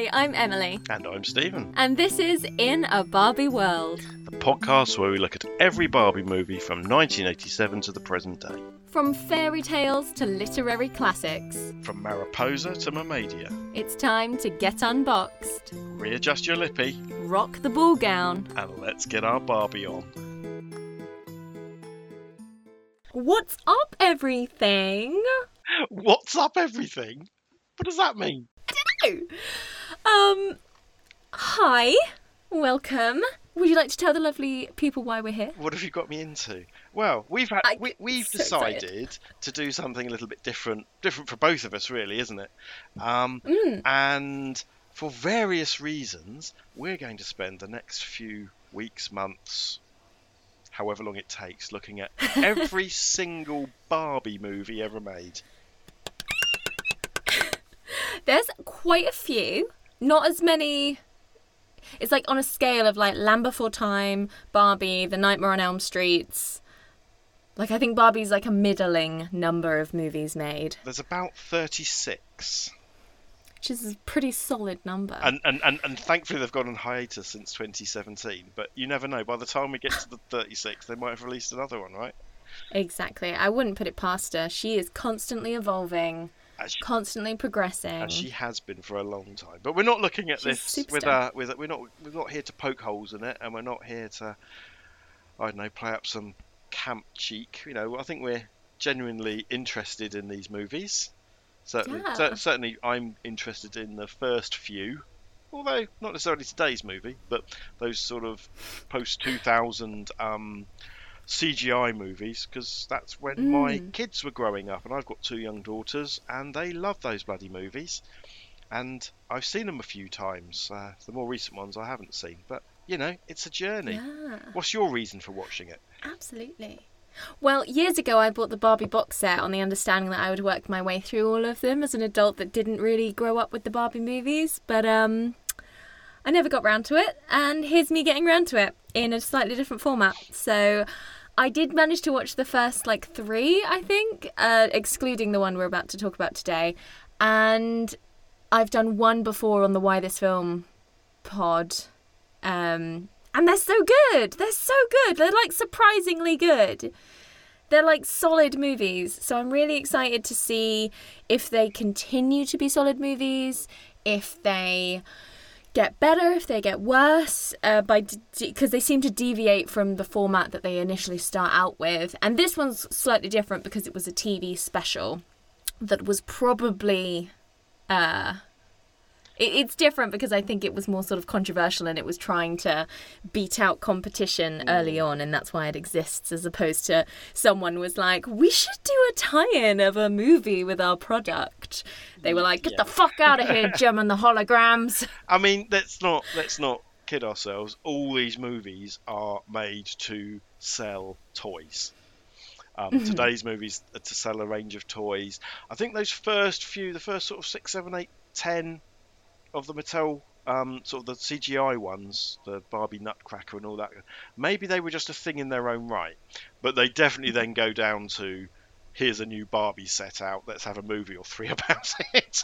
Hi, I'm Emily. And I'm Stephen. And this is In a Barbie World. The podcast where we look at every Barbie movie from 1987 to the present day. From fairy tales to literary classics. From Mariposa to Mermaidia. It's time to get unboxed. Readjust your lippy. Rock the ball gown. And let's get our Barbie on. What's up, everything? What's up, everything? What does that mean? Um, hi, welcome. Would you like to tell the lovely people why we're here? What have you got me into? Well, we've had, I- we, we've so decided excited. to do something a little bit different, different for both of us, really, isn't it? Um, Mm. and for various reasons, we're going to spend the next few weeks, months, however long it takes, looking at every single Barbie movie ever made. There's quite a few. Not as many. It's like on a scale of like Land Before Time, Barbie, The Nightmare on Elm Streets. Like I think Barbie's like a middling number of movies made, There's about 36. which is a pretty solid number. And, and, and, and thankfully they've gone on hiatus since 2017. But you never know. By the time we get to the 36, they might have released another one, right? exactly. I wouldn't put it past her. She is constantly evolving, she, constantly progressing. as she has been for a long time. But we're not looking at She's this with a with a, we're not we're not here to poke holes in it, and we're not here to I don't know play up some camp cheek. You know, I think we're genuinely interested in these movies. Certainly, Yeah. cer- certainly, I'm interested in the first few. Although not necessarily today's movie, but those sort of post 2000 um, CGI movies, because that's when my Mm. kids were growing up, and I've got two young daughters, and they love those bloody movies. And I've seen them a few times. Uh, the more recent ones I haven't seen, but you know, it's a journey. yeah. What's your reason for watching it? Absolutely. Well, years ago, I bought the Barbie box set on the understanding that I would work my way through all of them as an adult that didn't really grow up with the Barbie movies. But um, I never got round to it, and here's me getting round to it in a slightly different format. So. I did manage to watch the first like three, I think, uh, excluding the one we're about to talk about today. And I've done one before on the Why This Film pod. Um, and they're so good. They're so good. They're like surprisingly good. They're like solid movies. So I'm really excited to see if they continue to be solid movies, if they get better, if they get worse, uh, by because they seem to deviate from the format that they initially start out with. And this one's slightly different because it was a TV special that was probably uh it, it's different because I think it was more sort of controversial and it was trying to beat out competition early on, and that's why it exists, as opposed to someone was like, "We should do a tie-in of a movie with our product." They were like, "Get the fuck out of here, Jem and the holograms." I mean, let's not let's not kid ourselves. All these movies are made to sell toys. Um, Today's movies are to sell a range of toys. I think those first few, the first sort of six, seven, eight, ten of the Mattel, um, sort of the CGI ones, the Barbie Nutcracker and all that, maybe they were just a thing in their own right. But they definitely then go down to here's a new Barbie set out. Let's have a movie or three about it.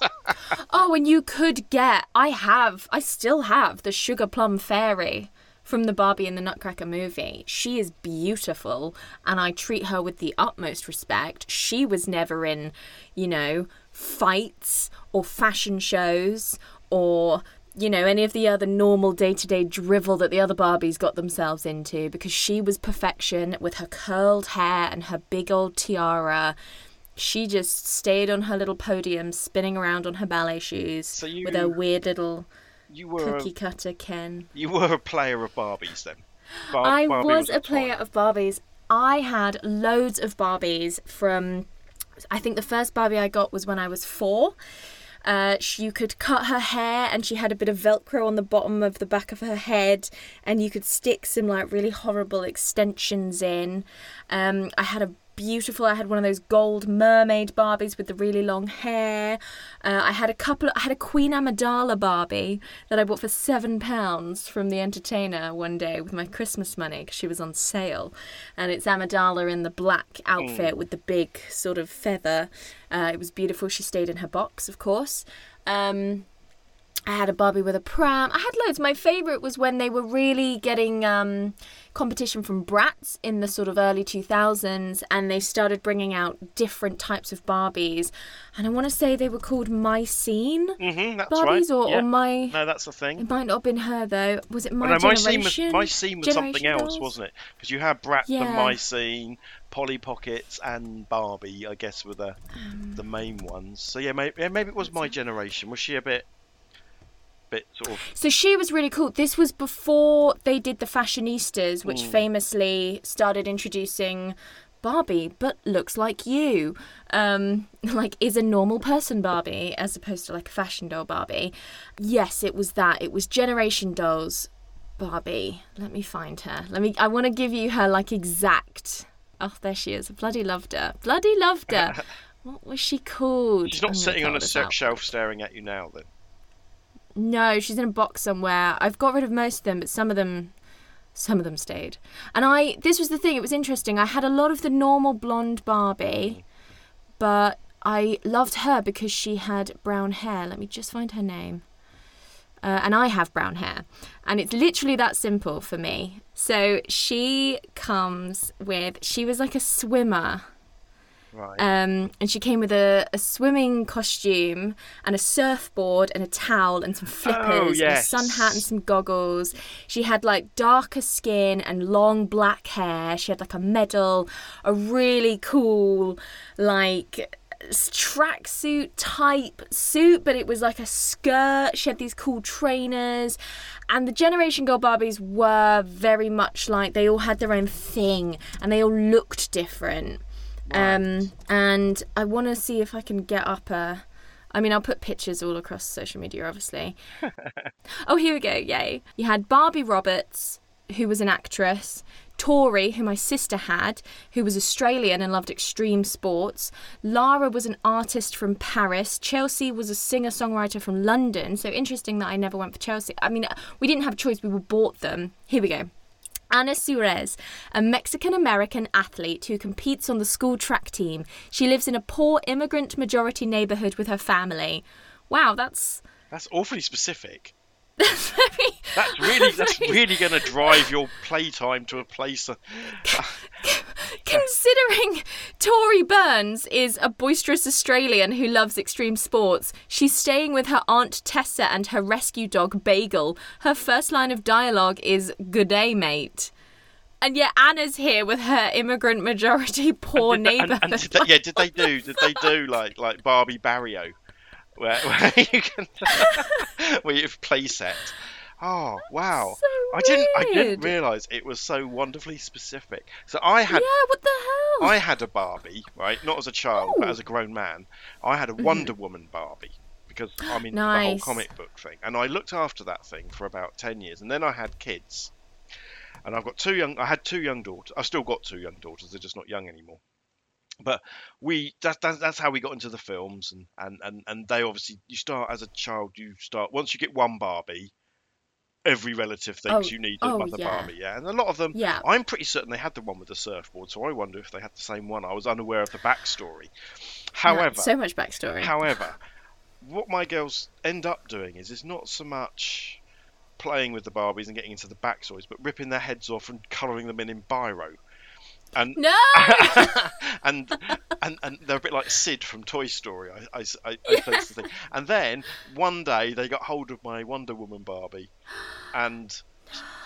Oh, and you could get. I have. I still have the Sugar Plum Fairy from the Barbie and the Nutcracker movie. She is beautiful, and I treat her with the utmost respect. She was never in, you know, fights or fashion shows or. You know, any of the other normal day to day drivel that the other Barbies got themselves into because she was perfection with her curled hair and her big old tiara she just stayed on her little podium spinning around on her ballet shoes So you- with her weird little you were cookie a, cutter Ken. you were a player of Barbies then. Bar- I Barbie was a a player of Barbies. I had loads of Barbies from. I think the first Barbie I got was when I was four. Uh, she, you could cut her hair, and she had a bit of Velcro on the bottom of the back of her head, and you could stick some like really horrible extensions in. Um, I had a beautiful. I had one of those gold mermaid Barbies with the really long hair. Uh, I had a couple. I had a Queen Amidala Barbie that I bought for seven pounds from the entertainer one day with my Christmas money because she was on sale, and it's Amidala in the black outfit with the big sort of feather. Uh, it was beautiful. She stayed in her box, of course. Um, I had a Barbie with a pram. I had loads. My favourite was when they were really getting um, competition from Bratz in the sort of early 2000s and they started bringing out different types of Barbies. And I want to say they were called My Scene Mm-hmm, that's Barbies right. or, yeah. or My. No, that's the thing. It might not have been her though. Was it My Oh, no, my scene was Generation? my scene was something else, Dolls? wasn't it? Because you had Brat Yeah. and my scene, Polly Pockets, and Barbie. I guess were the Um, the main ones. So yeah, maybe yeah, maybe it was my generation. Was she a bit, bit sort of? So she was really cool. This was before they did the Fashionistas, which Mm. famously started introducing Barbie, but looks like you. Um, like is a normal person Barbie as opposed to like a fashion doll Barbie. Yes, it was that. It was Generation Dolls Barbie. Let me find her. Let me. I want to give you her like exact. Oh, there she is. Bloody loved her. Bloody loved her. what was she called? She's I'm not sitting on a shelf staring at you now. Then No, she's in a box somewhere. I've got rid of most of them, but some of them some of them stayed. And I this was the thing, it was interesting. I had a lot of the normal blonde Barbie, but I loved her because she had brown hair. Let me just find her name. Uh, and I have brown hair. And it's literally that simple for me. So she comes with, she was like a swimmer. Right. Um, and she came with a, a swimming costume and a surfboard and a towel and some flippers and a sun hat and some goggles. She had like darker skin and long black hair. She had like a medal, a really cool like tracksuit type suit, but it was like a skirt. She had these cool trainers. And the Generation Girl Barbies were very much like they all had their own thing and they all looked different. Um, and I want to see if I can get up a. I mean, I'll put pictures all across social media, obviously. oh, here we go. Yay. You had Barbie Roberts, who was an actress, Tori, who my sister had, who was Australian and loved extreme sports. Lara was an artist from Paris. Chelsea was a singer songwriter from London. So interesting that I never went for Chelsea. I mean, we didn't have a choice, we were bought them. Here we go. Ana Suarez, a Mexican American athlete who competes on the school track team. She lives in a poor immigrant majority neighborhood with her family. Wow, that's that's awfully specific. That's very That's really that's really going to drive your playtime to a place. That, Considering Tori Burns is a boisterous Australian who loves extreme sports, she's staying with her aunt Tessa and her rescue dog Bagel. Her first line of dialogue is "Good day, mate." And yet Anna's here with her immigrant majority poor neighbour. and, and did they, yeah, did they do? Did they do like like Barbie Barrio, where, where you can where you've play set? Oh wow! So I didn't I didn't realise it was so wonderfully specific. So I had yeah, what the hell? I had a Barbie, right? Not as a child, but Oh. as a oh. grown man. I had a mm-hmm. Wonder Woman Barbie because I'm into the whole comic book thing, and I looked after that thing for about ten years, and then I had kids, and I've got two young. I had two young daughters. I've still got two young daughters. They're just not young anymore. But we that's that's, that's how we got into the films, and, and and and they obviously you start as a child. You start once you get one Barbie. Every relative thinks Oh, you need oh, another yeah. Barbie, yeah, and a lot of them Yeah. I'm pretty certain they had the one with the surfboard, so I wonder if they had the same one. I was unaware of the backstory. However, so much backstory. however, what my girls end up doing is it's not so much playing with the Barbies and getting into the backstories, but ripping their heads off and colouring them in in biro. And no. and and and they're a bit like Sid from Toy Story. I, I, I, I the thing. And then one day they got hold of my Wonder Woman Barbie, and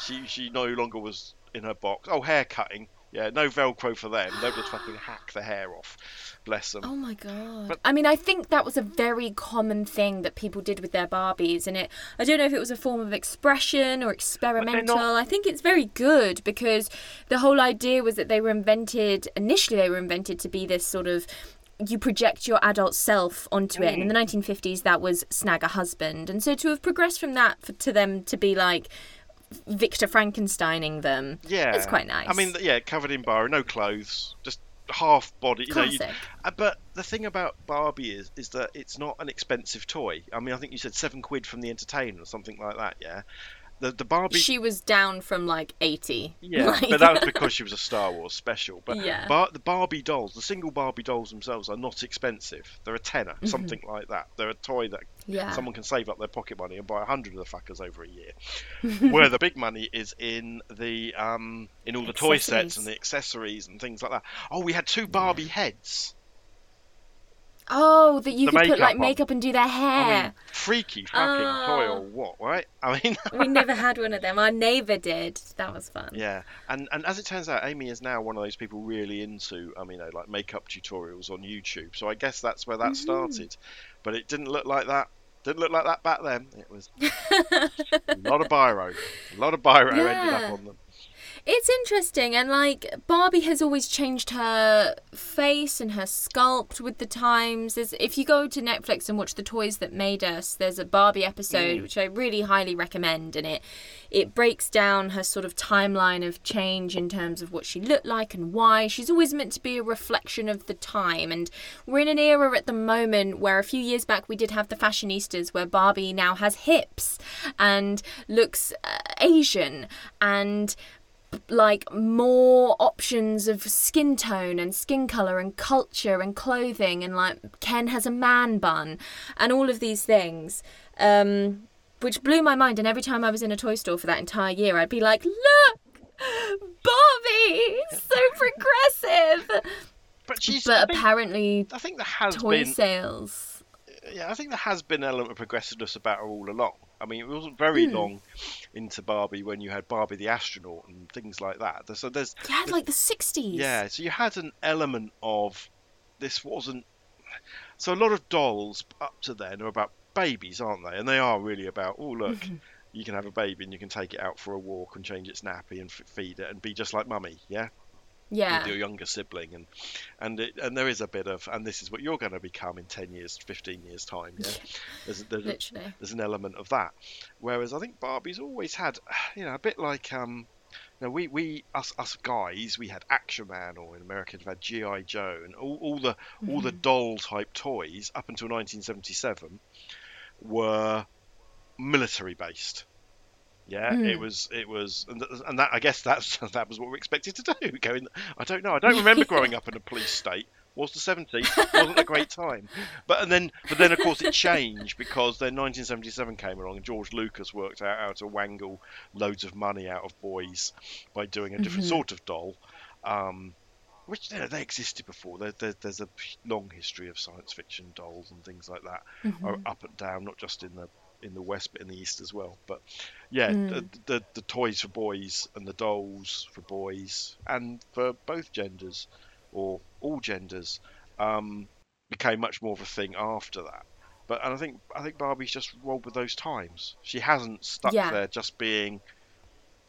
she she no longer was in her box. Oh, hair cutting. Yeah, no Velcro for them. They'll just fucking hack the hair off. Bless them. Oh my god. But- I mean, I think that was a very common thing that people did with their Barbies and it I don't know if it was a form of expression or experimental. I think it's very good because the whole idea was that they were invented initially they were invented to be this sort of you project your adult self onto it and in the mm. 1950s that was snag a husband and so to have progressed from that for, to them to be like Victor Frankensteining them Yeah, it's quite nice I mean, yeah, covered in biro, no clothes, just half body. You know, you, Classic. uh, but the thing about Barbie is, is that it's not an expensive toy. I mean, I think you said seven quid from the entertainer or something like that. Yeah, the the Barbie. she was down from like 80 Yeah, Like- but that was because she was a Star Wars special. But Yeah. Bar- the Barbie dolls, the single Barbie dolls themselves are not expensive. They're a tenner, Mm-hmm. something like that. They're a toy that Yeah. someone can save up their pocket money and buy a hundred of the fuckers over a year. Where the big money is in the um, in all the toy sets and the accessories and things like that. Oh, we had two Barbie heads. Oh, that you The could put like on. makeup and do their I hair. mean, freaky fucking toy Oh. or what, right? I mean, we never had one of them. Our neighbour did. That was fun. Yeah, and and as it turns out, Amy is now one of those people really into, I mean, you know, like makeup tutorials on YouTube. So I guess that's where that started. But it didn't look like that. Didn't look like that back then. It was a lot of biro, a lot of biro ended up on them. It's interesting, and like Barbie has always changed her face and her sculpt with the times. There's, if you go to Netflix and watch the Toys That Made Us, there's a Barbie episode which I really highly recommend, and it it breaks down her sort of timeline of change in terms of what she looked like and why. She's always meant to be a reflection of the time, and we're in an era at the moment where a few years back we did have the fashionistas, where Barbie now has hips and looks uh, Asian and like more options of skin tone and skin color and culture and clothing and like Ken has a man bun and all of these things um which blew my mind and every time I was in a toy store for that entire year I'd be like look Barbie so progressive But she's. but I think, apparently I think there has toy been. sales Yeah, I think there has been an element of progressiveness about her all along. I mean, it wasn't very Hmm. long into Barbie when you had Barbie the astronaut and things like that. So there's yeah like the 60s Yeah, so you had an element of this wasn't. So a lot of dolls up to then are about babies, aren't they? And they are really about oh look, Mm-hmm. you can have a baby and you can take it out for a walk and change its nappy and f- feed it and be just like mummy, yeah, yeah with your younger sibling and and it, and there is a bit of and this is what you're going to become in ten years, fifteen years time, yeah. There's there's, literally there's an element of that. Whereas I think Barbie's always had, you know, a bit like um, you know, we we us us guys, we had Action Man, or in America, we've had GI Joe, and all, all the all the doll type toys up until 1977 were military based. Yeah, it hmm. was it was, and, th- and that I guess that's that was what we expected to do. Going, I don't know, I don't remember growing up in a police state. Was the 70s wasn't a great time, but and then but then of course it changed because then 1977 came along and George Lucas worked out how to wangle loads of money out of boys by doing a different mm-hmm. sort of doll, um, which you know, they existed before. There, there, there's a long history of science fiction dolls and things like that, are up and down, not just in the in the west but in the east as well. But yeah, the, the the toys for boys and the dolls for boys and for both genders or all genders um, became much more of a thing after that. But and I think I think Barbie's just rolled with those times. She hasn't stuck Yeah. there just being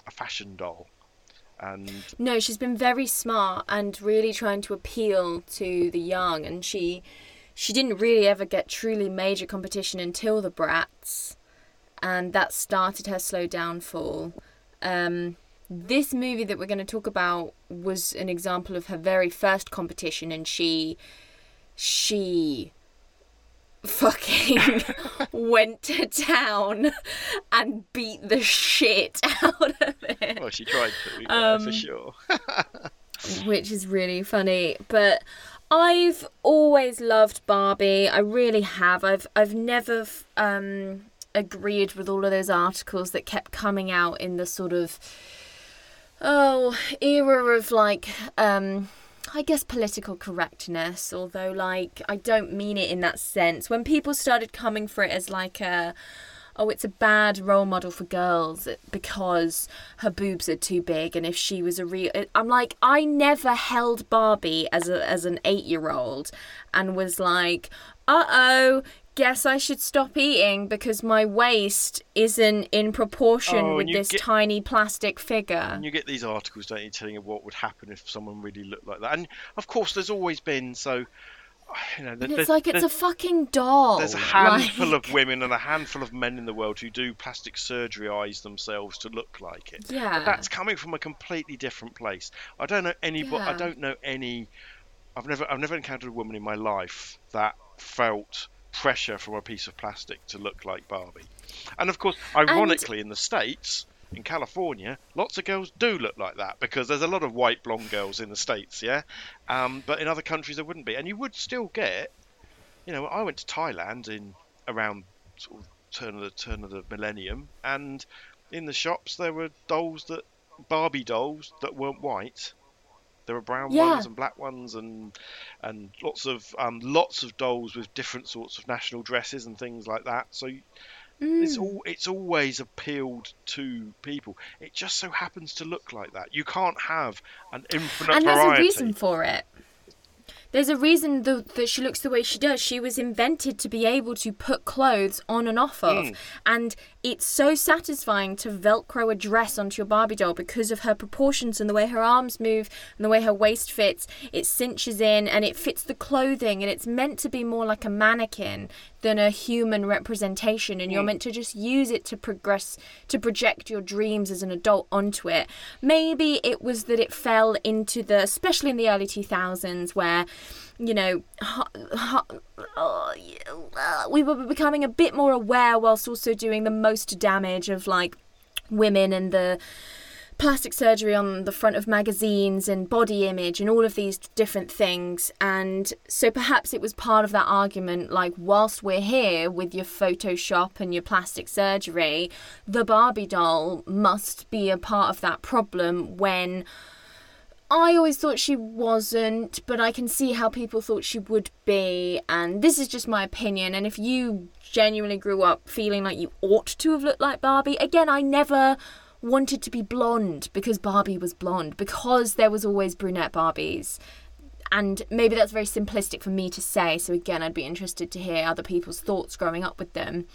a fashion doll. And No, she's been very smart and really trying to appeal to the young and she she didn't really ever get truly major competition until the Bratz and that started her slow downfall. Um this movie that we're going to talk about was an example of her very first competition and she she fucking went to town and beat the shit out of it well, she tried to yeah, for Um, sure. which is really funny. But I've always loved Barbie. I really have. I've I've never um, agreed with all of those articles that kept coming out in the sort of oh era of like um I guess political correctness, although like I don't mean it in that sense. When people started coming for it as like a oh it's a bad role model for girls because her boobs are too big and if she was a real I'm like I never held Barbie as a as an 8-year-old and was like uh-oh guess I should stop eating because my waist isn't in proportion Oh, with this get- tiny plastic figure. And you get these articles, don't you, telling you what would happen if someone really looked like that. And of course, there's always been so, you know, And there's, it's like it's a fucking doll. there's a handful like- of women and a handful of men in the world who do plastic surgery eyes themselves to look like it. Yeah. But that's coming from a completely different place. I don't know any. I don't know any. I've never. I've never encountered a woman in my life that felt pressure from a piece of plastic to look like Barbie. And of course, ironically, in the states, in California, lots of girls do look like that because there's a lot of white blonde girls in the states, yeah. Um, but in other countries there wouldn't be, and you would still get. You know, I went to Thailand in around sort of turn of the turn of the millennium, and in the shops there were dolls that Barbie dolls that weren't white. There were brown Yeah. ones and black ones, and and lots of um, lots of dolls with different sorts of national dresses and things like that. So it's Mm. all it's always appealed to people. It just so happens to look like that. You can't have an infinite and there's a reason for it. There's a reason th- that she looks the way she does. She was invented to be able to put clothes on and off of. Mm. And it's so satisfying to Velcro a dress onto your Barbie doll because of her proportions and the way her arms move and the way her waist fits. It cinches in and it fits the clothing. And it's meant to be more like a mannequin than a human representation. And you're Mm. meant to just use it to progress, to project your dreams as an adult onto it. Maybe it was that it fell into the, especially in the early 2000s, where you know, ho- ho- yeah, we were becoming a bit more aware whilst also doing the most damage of like women and the plastic surgery on the front of magazines and body image and all of these different things. And so perhaps it was part of that argument like, whilst we're here with your Photoshop and your plastic surgery, the Barbie doll must be a part of that problem when. I always thought she wasn't, but I can see how people thought she would be, and this is just my opinion. And if you genuinely grew up feeling like you ought to have looked like Barbie, again, I never wanted to be blonde because Barbie was blonde, because there was always brunette Barbies. And maybe that's very simplistic for me to say, so again, I'd be interested to hear other people's thoughts growing up with them.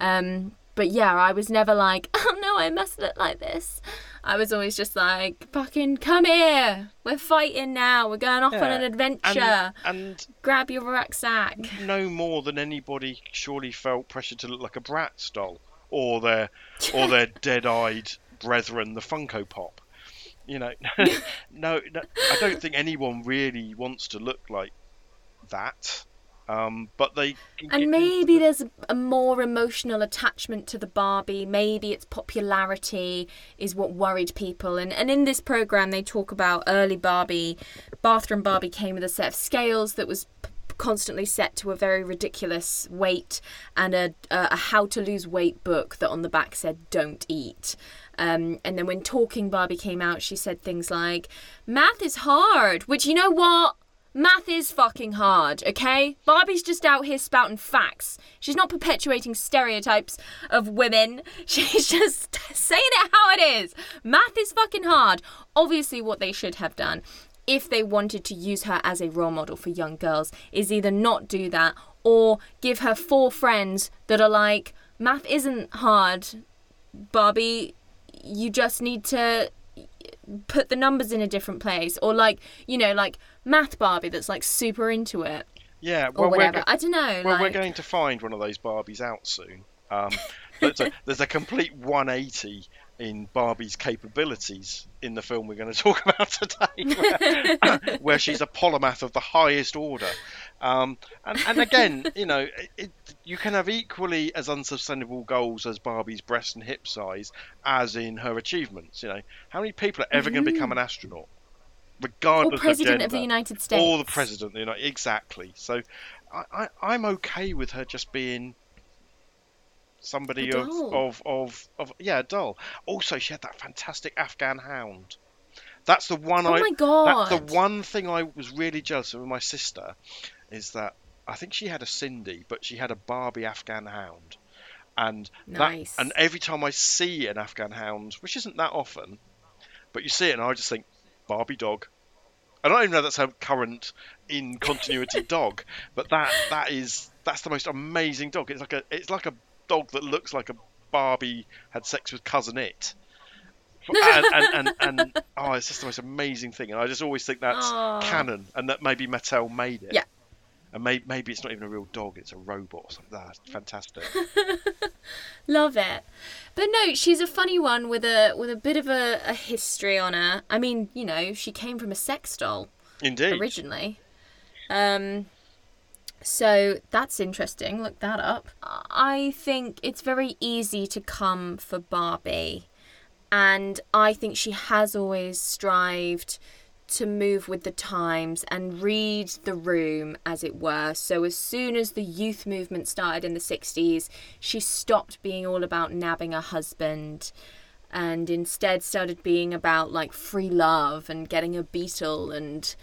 Um, but yeah, I was never like, oh no, I must look like this. I was always just like, fucking come here. We're fighting now. We're going off on an adventure. and, and Grab your rucksack. no more than anybody surely felt pressure to look like a Bratz doll or their or their dead-eyed brethren, the Funko Pop. You know, no, no, I don't think anyone really wants to look like that. Um, but they And maybe there's a, a more emotional attachment to the Barbie. Maybe its popularity is what worried people. And, and in this program, they talk about early Barbie. Bathroom Barbie came with a set of scales that was p- constantly set to a very ridiculous weight and a, a, a how to lose weight book that on the back said don't eat. Um, and then when Talking Barbie came out, she said things like, math is hard, which you know what? Math is fucking hard, okay? Barbie's just out here spouting facts. She's not perpetuating stereotypes of women. She's just saying it how it is. Math is fucking hard. Obviously, what they should have done, if they wanted to use her as a role model for young girls, is either not do that or give her four friends that are like, math isn't hard, Barbie. You just need to put the numbers in a different place or like you know like math barbie that's like super into it yeah, or well, we're, whatever go- i don't know well, we're going to find one of those Barbies out soon. Um, but there's a complete 180 in Barbie's capabilities in the film we're going to talk about today, where, where she's a polymath of the highest order. Um, and, and again, you know, it, you can have equally as unsustainable goals as Barbie's breast and hip size as in her achievements. You know, how many people are ever going to become an astronaut, Regardless or president of, of the united states or the president. You know, exactly. So, I, I, I'm okay with her just being somebody of, of of of yeah, a doll. Also, she had that fantastic Afghan hound. That's the one oh I. my god That's the one thing I was really jealous of with my sister, is that I think she had a Sindy, but she had a Barbie Afghan hound, and Nice. that and every time I see an Afghan hound, which isn't that often, but you see it and I just think Barbie dog. I don't even know that's a current in continuity dog, but that that is that's the most amazing dog. It's like a it's like a dog that looks like a Barbie had sex with cousin Itt. and, and, and, and oh, it's just the most amazing thing, and I just always think that's Aw. canon, and that maybe Mattel made it. Yeah. And may, maybe it's not even a real dog; it's a robot. or something. That's fantastic. love it but no she's a funny one with a with a bit of a, a history on her i mean you know she came from a sex doll Indeed. originally. Um, so that's interesting. Look that up. I think it's very easy to come for Barbie, and I think she has always strived to move with the times and read the room, as it were. So, as soon as the youth movement started in the 60s, she stopped being all about nabbing a husband and instead started being about like free love and getting a beetle and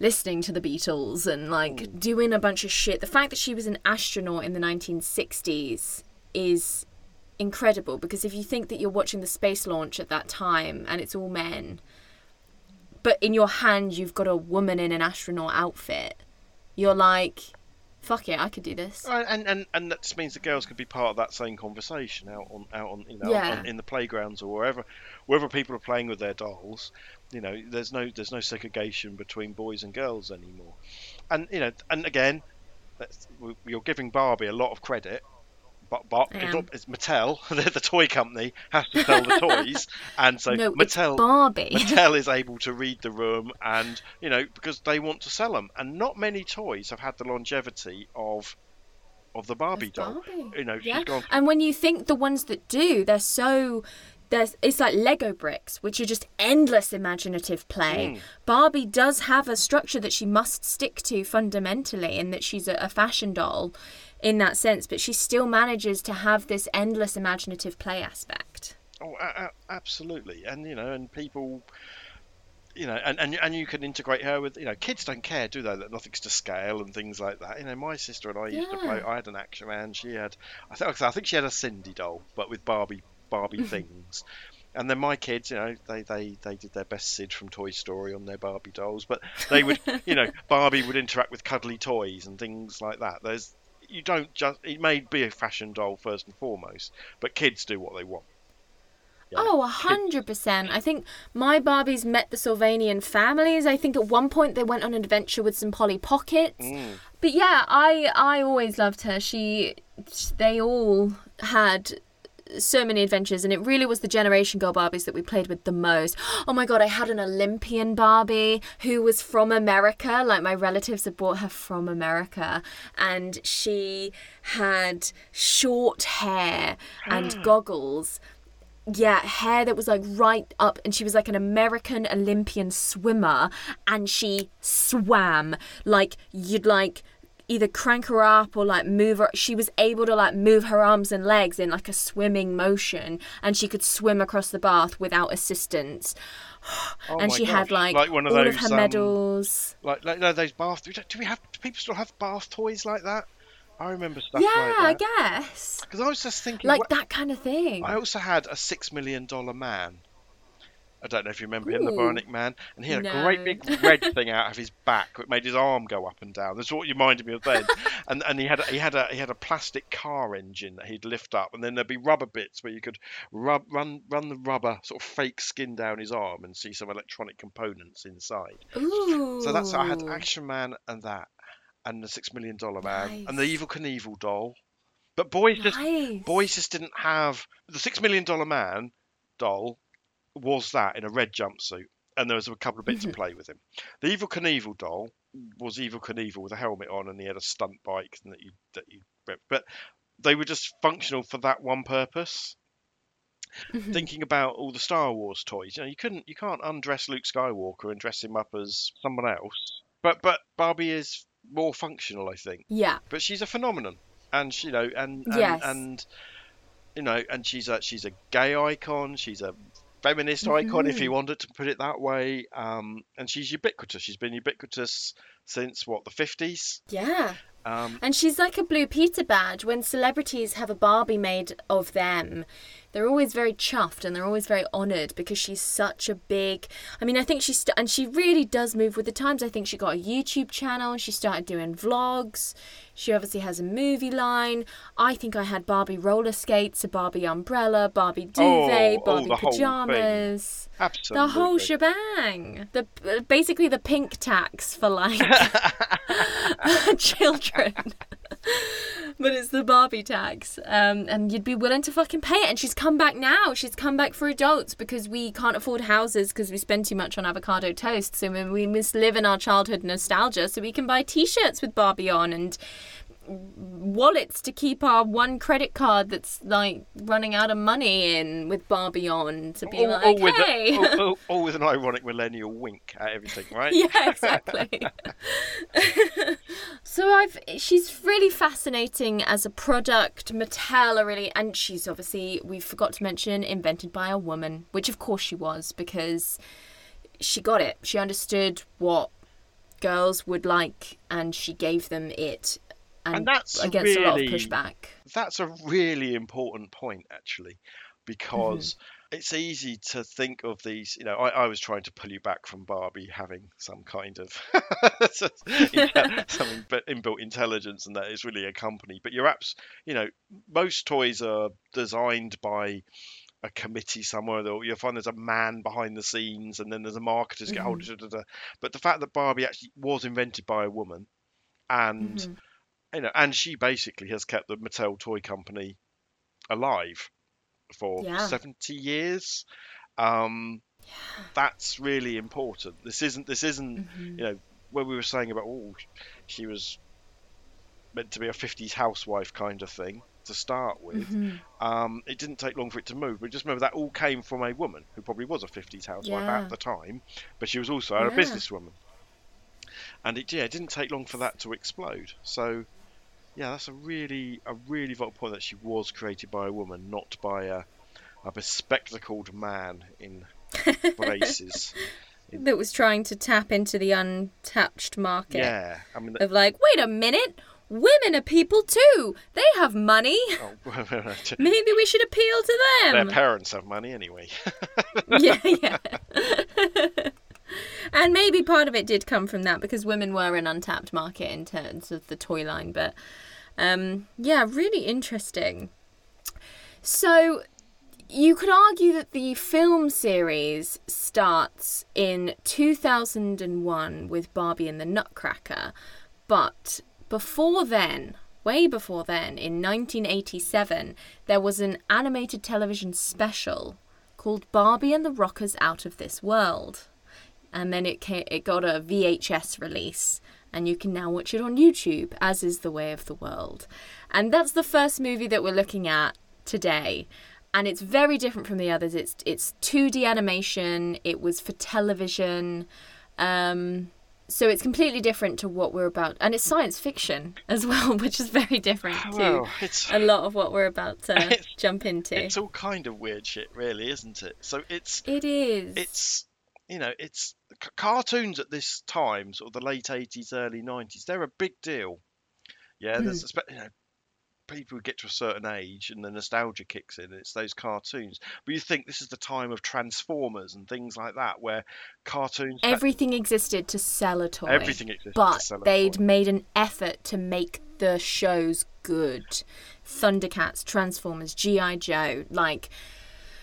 listening to the Beatles and like doing a bunch of shit. The fact that she was an astronaut in the 1960s is incredible because if you think that you're watching the space launch at that time and it's all men, but in your hand you've got a woman in an astronaut outfit, you're like, fuck it, I could do this. Uh, And and and that just means the girls could be part of that same conversation out on out on you know Yeah. on, in the playgrounds or wherever wherever people are playing with their dolls. You know, there's no there's no segregation between boys and girls anymore. And you know, and again, that's, you're giving Barbie a lot of credit. But, but it's, am. not- it's Mattel, the, the toy company, has to sell the toys, and so no, Mattel Barbie. Mattel is able to read the room, and you know because they want to sell them, and not many toys have had the longevity of of the Barbie Of doll. Barbie. You know, Yeah. gone. And when you think the ones that do, they're so there's it's like Lego bricks, which are just endless imaginative play. Mm. Barbie does have a structure that she must stick to fundamentally, in that she's a, a fashion doll in that sense, but she still manages to have this endless imaginative play aspect. Oh, a- a- absolutely, and you know, and people. You know, and, and and you can integrate her with you know kids don't care, do they? That nothing's to scale and things like that. You know, my sister and I used to play. I had an action man. She had, I think I think she had a Sindy doll, but with Barbie Barbie things. And then my kids, you know, they, they, they did their best Sid from Toy Story on their Barbie dolls, but they would, you know, Barbie would interact with cuddly toys and things like that. There's, you don't just, it may be a fashion doll first and foremost, but kids do what they want. Yeah. Oh, a hundred percent. I think my Barbies met the Sylvanian families. I think at one point they went on an adventure with some Polly Pockets. Mm. But yeah, I I always loved her. She, they all had so many adventures, and it really was the Generation Girl Barbies that we played with the most. Oh my god, I had an Olympian Barbie who was from America. Like my relatives had brought her from America, and she had short hair and goggles yeah, hair that was like right up, and she was like an American Olympian swimmer, and she swam like you'd like either crank her up or like move her. She was able to like move her arms and legs in like a swimming motion, and she could swim across the bath without assistance. Oh and she had like, like one of all those, of her um, medals. Like, like no, those bath. Do we have? Do people still have bath toys like that? I remember stuff Yeah, I like that. guess Because I was just thinking, like what- that kind of thing. I also had a six million dollar man. I don't know if you remember him, the. Bionic Man, and he had a great big red thing out of his back that made his arm go up and down. That's what you reminded me of then. and and he had a, he had a he had a plastic car engine that he'd lift up, and then there'd be rubber bits where you could rub run run the rubber sort of fake skin down his arm and see some electronic components inside. Ooh. So that's I had Action Man and that, and the Six Million Dollar Man, and the Nice. Evel Knievel doll. But boys just Nice. boys just didn't have the Six Million Dollar Man doll was that in a red jumpsuit, and there was a couple of bits Mm-hmm. to play with him. The Evel Knievel doll was Evel Knievel with a helmet on, and he had a stunt bike that you that you but they were just functional for that one purpose. Mhm. Thinking about all the Star Wars toys, you know, you couldn't, you can't undress Luke Skywalker and dress him up as someone else. But but Barbie is more functional, I think. Yeah. But she's a phenomenon, and she- you know, and and, Yes. and you know, and she's a she's a gay icon. She's a feminist icon, if you wanted to put it that way. Um, and she's ubiquitous. She's been ubiquitous since what the fifties. Yeah. Um, And she's like a Blue Peter badge. When celebrities have a Barbie made of them, they're always very chuffed and they're always very honoured because she's such a big. I mean, I think she's. St- and she really does move with the times. I think she got a YouTube channel. She started doing vlogs. She obviously has a movie line. I think I had Barbie roller skates, a Barbie umbrella, Barbie duvet, Oh, oh, Barbie thing. pajamas. Absolutely. The whole shebang. The basically the pink tax for like children. but it's the Barbie tax. Um, and you'd be willing to fucking pay it. And she's come back now. She's come back for adults because we can't afford houses because we spend too much on avocado toast. So we- we must live in our childhood nostalgia so we can buy t shirts with Barbie on. And wallets to keep our one credit card that's like running out of money in with Barbie on to be all, like, all with hey. a, all, all- all with an ironic millennial wink at everything, right? yeah, exactly. so I've she's really fascinating as a product. Mattel are really and she's obviously we forgot to mention invented by a woman, which of course she was because she got it. She understood what girls would like and she gave them it and, And that's against a lot of pushback. That's a really important point, actually, because Mm-hmm. it's easy to think of these. You know, I, I was trying to pull you back from Barbie having some kind of some inbuilt intelligence, and that is really a company. But your apps, you know, most toys are designed by a committee somewhere. Or you'll find there's a man behind the scenes, and then there's a marketers get hold of it. But the fact that Barbie actually was invented by a woman, and Mhm. You know, and she basically has kept the Mattel toy company alive for Yeah. 70 years. Um, That's really important. This isn't. This isn't. Mhm. You know, when we were saying about oh, she was meant to be a 50s housewife kind of thing to start with. Mhm. Um, it didn't take long for it to move, but just remember that all came from a woman who probably was a 50s housewife Yeah. at the time, but she was also a Yeah. businesswoman. And it, yeah, it didn't take long for that to explode. So, yeah, that's a really, a really vital point that she was created by a woman, not by a, a bespectacled man in braces. That was trying to tap into the untouched market. yeah, I mean, of like, wait a minute, women are people too. They have money. oh, Maybe we should appeal to them. their parents have money anyway. yeah, yeah. And maybe part of it did come from that because women were an untapped market in terms of the toy line. But um, yeah, really interesting. So you could argue that the film series starts in 2001 with Barbie and the Nutcracker, but before then, way before then, in 1987, there was an animated television special called Barbie and the Rockers Out of This World. And then it came, it got a VHS release, and you can now watch it on YouTube, as is The Way of the World. And that's the first movie that we're looking at today. And it's very different from the others. It's it's 2D animation. It was for television. Um, so it's completely different to what we're about, and it's science fiction as well, which is very different to well, it's a lot of what we're about to jump into. it's all kind of weird shit, really, isn't it? So it's It is. it's you know it's c- cartoons at this time sort of the late 80s early 90s they're a big deal yeah there's you know people get to a certain age and the nostalgia kicks in and it's those cartoons but you think this is the time of transformers and things like that where cartoons Everything existed to sell a toy. everything existed to But sell a they'd toy. made an effort to make the shows good. Thundercats, Transformers, G.I. Joe, like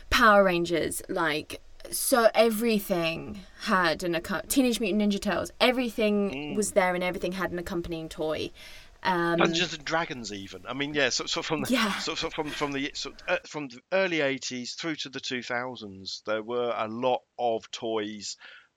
Power Rangers, like so everything had an acco- Teenage Mutant Ninja Turtles. Everything Mm. was there, and everything had an accompanying toy. Um, and Dragons, even. I mean, yeah. So, so from the, Yeah. so, so from from the so, uh, from the early '80s through to the 2000s, there were a lot of toys.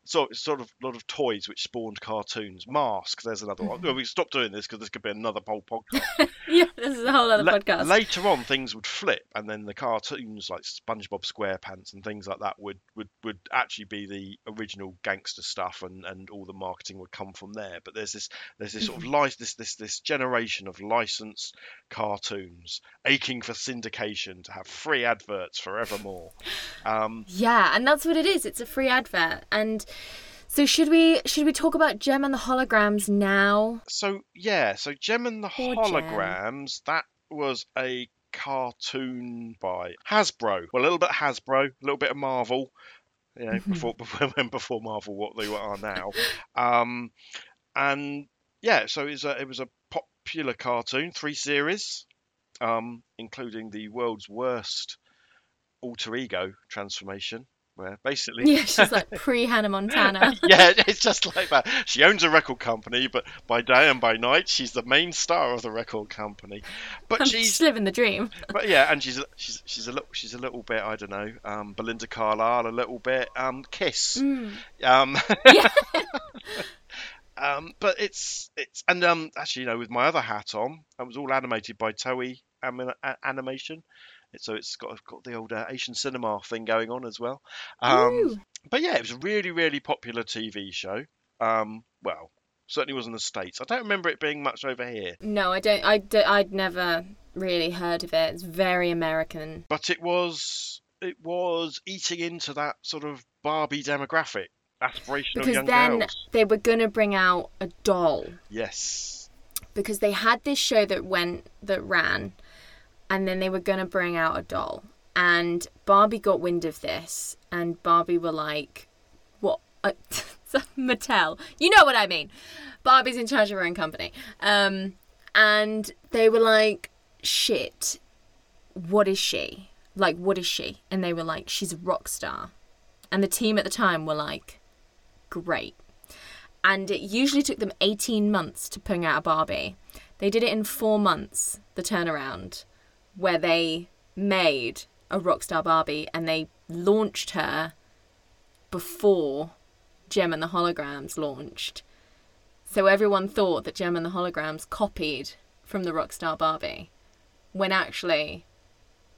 So sort of a lot of toys which spawned cartoons. Mask, there's another one. Well, we stopped doing this because this could be another whole podcast. yeah, this is a whole other La- podcast. Later on, things would flip, and then the cartoons like SpongeBob SquarePants and things like that would would, would actually be the original gangster stuff, and, and all the marketing would come from there. But there's this there's this sort of lice this this this generation of licensed cartoons aching for syndication to have free adverts forevermore. Um, Yeah, and that's what it is. It's a free advert. And so should we should we talk about Jem and the holograms now? so yeah, so Jem and the Poor Jem. Holograms, that was a cartoon by Hasbro. Well, a little bit Hasbro, a little bit of Marvel. You know, Mm-hmm. before before before Marvel, what they are now. Um, and yeah, so it was a it was a popular cartoon, three series, um, including the world's worst alter ego transformation, where basically Yeah, she's like pre Hannah Montana. yeah, it's just like that. She owns a record company, but by day and by night, she's the main star of the record company. But I'm she's, just living the dream. but yeah, and she's a- she's she's a little she's a little bit I don't know, um, Belinda Carlisle, a little bit um, Kiss, Mm. um, Yeah. Um, but it's it's and um actually you know with my other hat on, it was all animated by Toei Animation. So it's got got the old uh, Asian cinema thing going on as well. Um, but yeah, it was a really really popular TV show. Um, well, certainly was in the states. I don't remember it being much over here, No, I don't. I I'd never really heard of it. It's very American. but it was it was eating into that sort of Barbie demographic, aspirational Because young then girls. they were gonna bring out a doll Yes. because they had this show that went that ran, and then they were gonna bring out a doll. And Barbie got wind of this, and Barbie were like, "What? Mattel? You know what I mean? Barbie's in charge of her own company." Um, and they were like, "Shit, what is she? Like, what is she?" And they were like, "She's a rock star." And the team at the time were like, "Great." And it usually took them 18 months to bring out a Barbie. They did it in four months, the turnaround, where they made a Rockstar Barbie and they launched her before Jem and the Holograms launched. So everyone thought that Jem and the Holograms copied from the Rockstar Barbie, when actually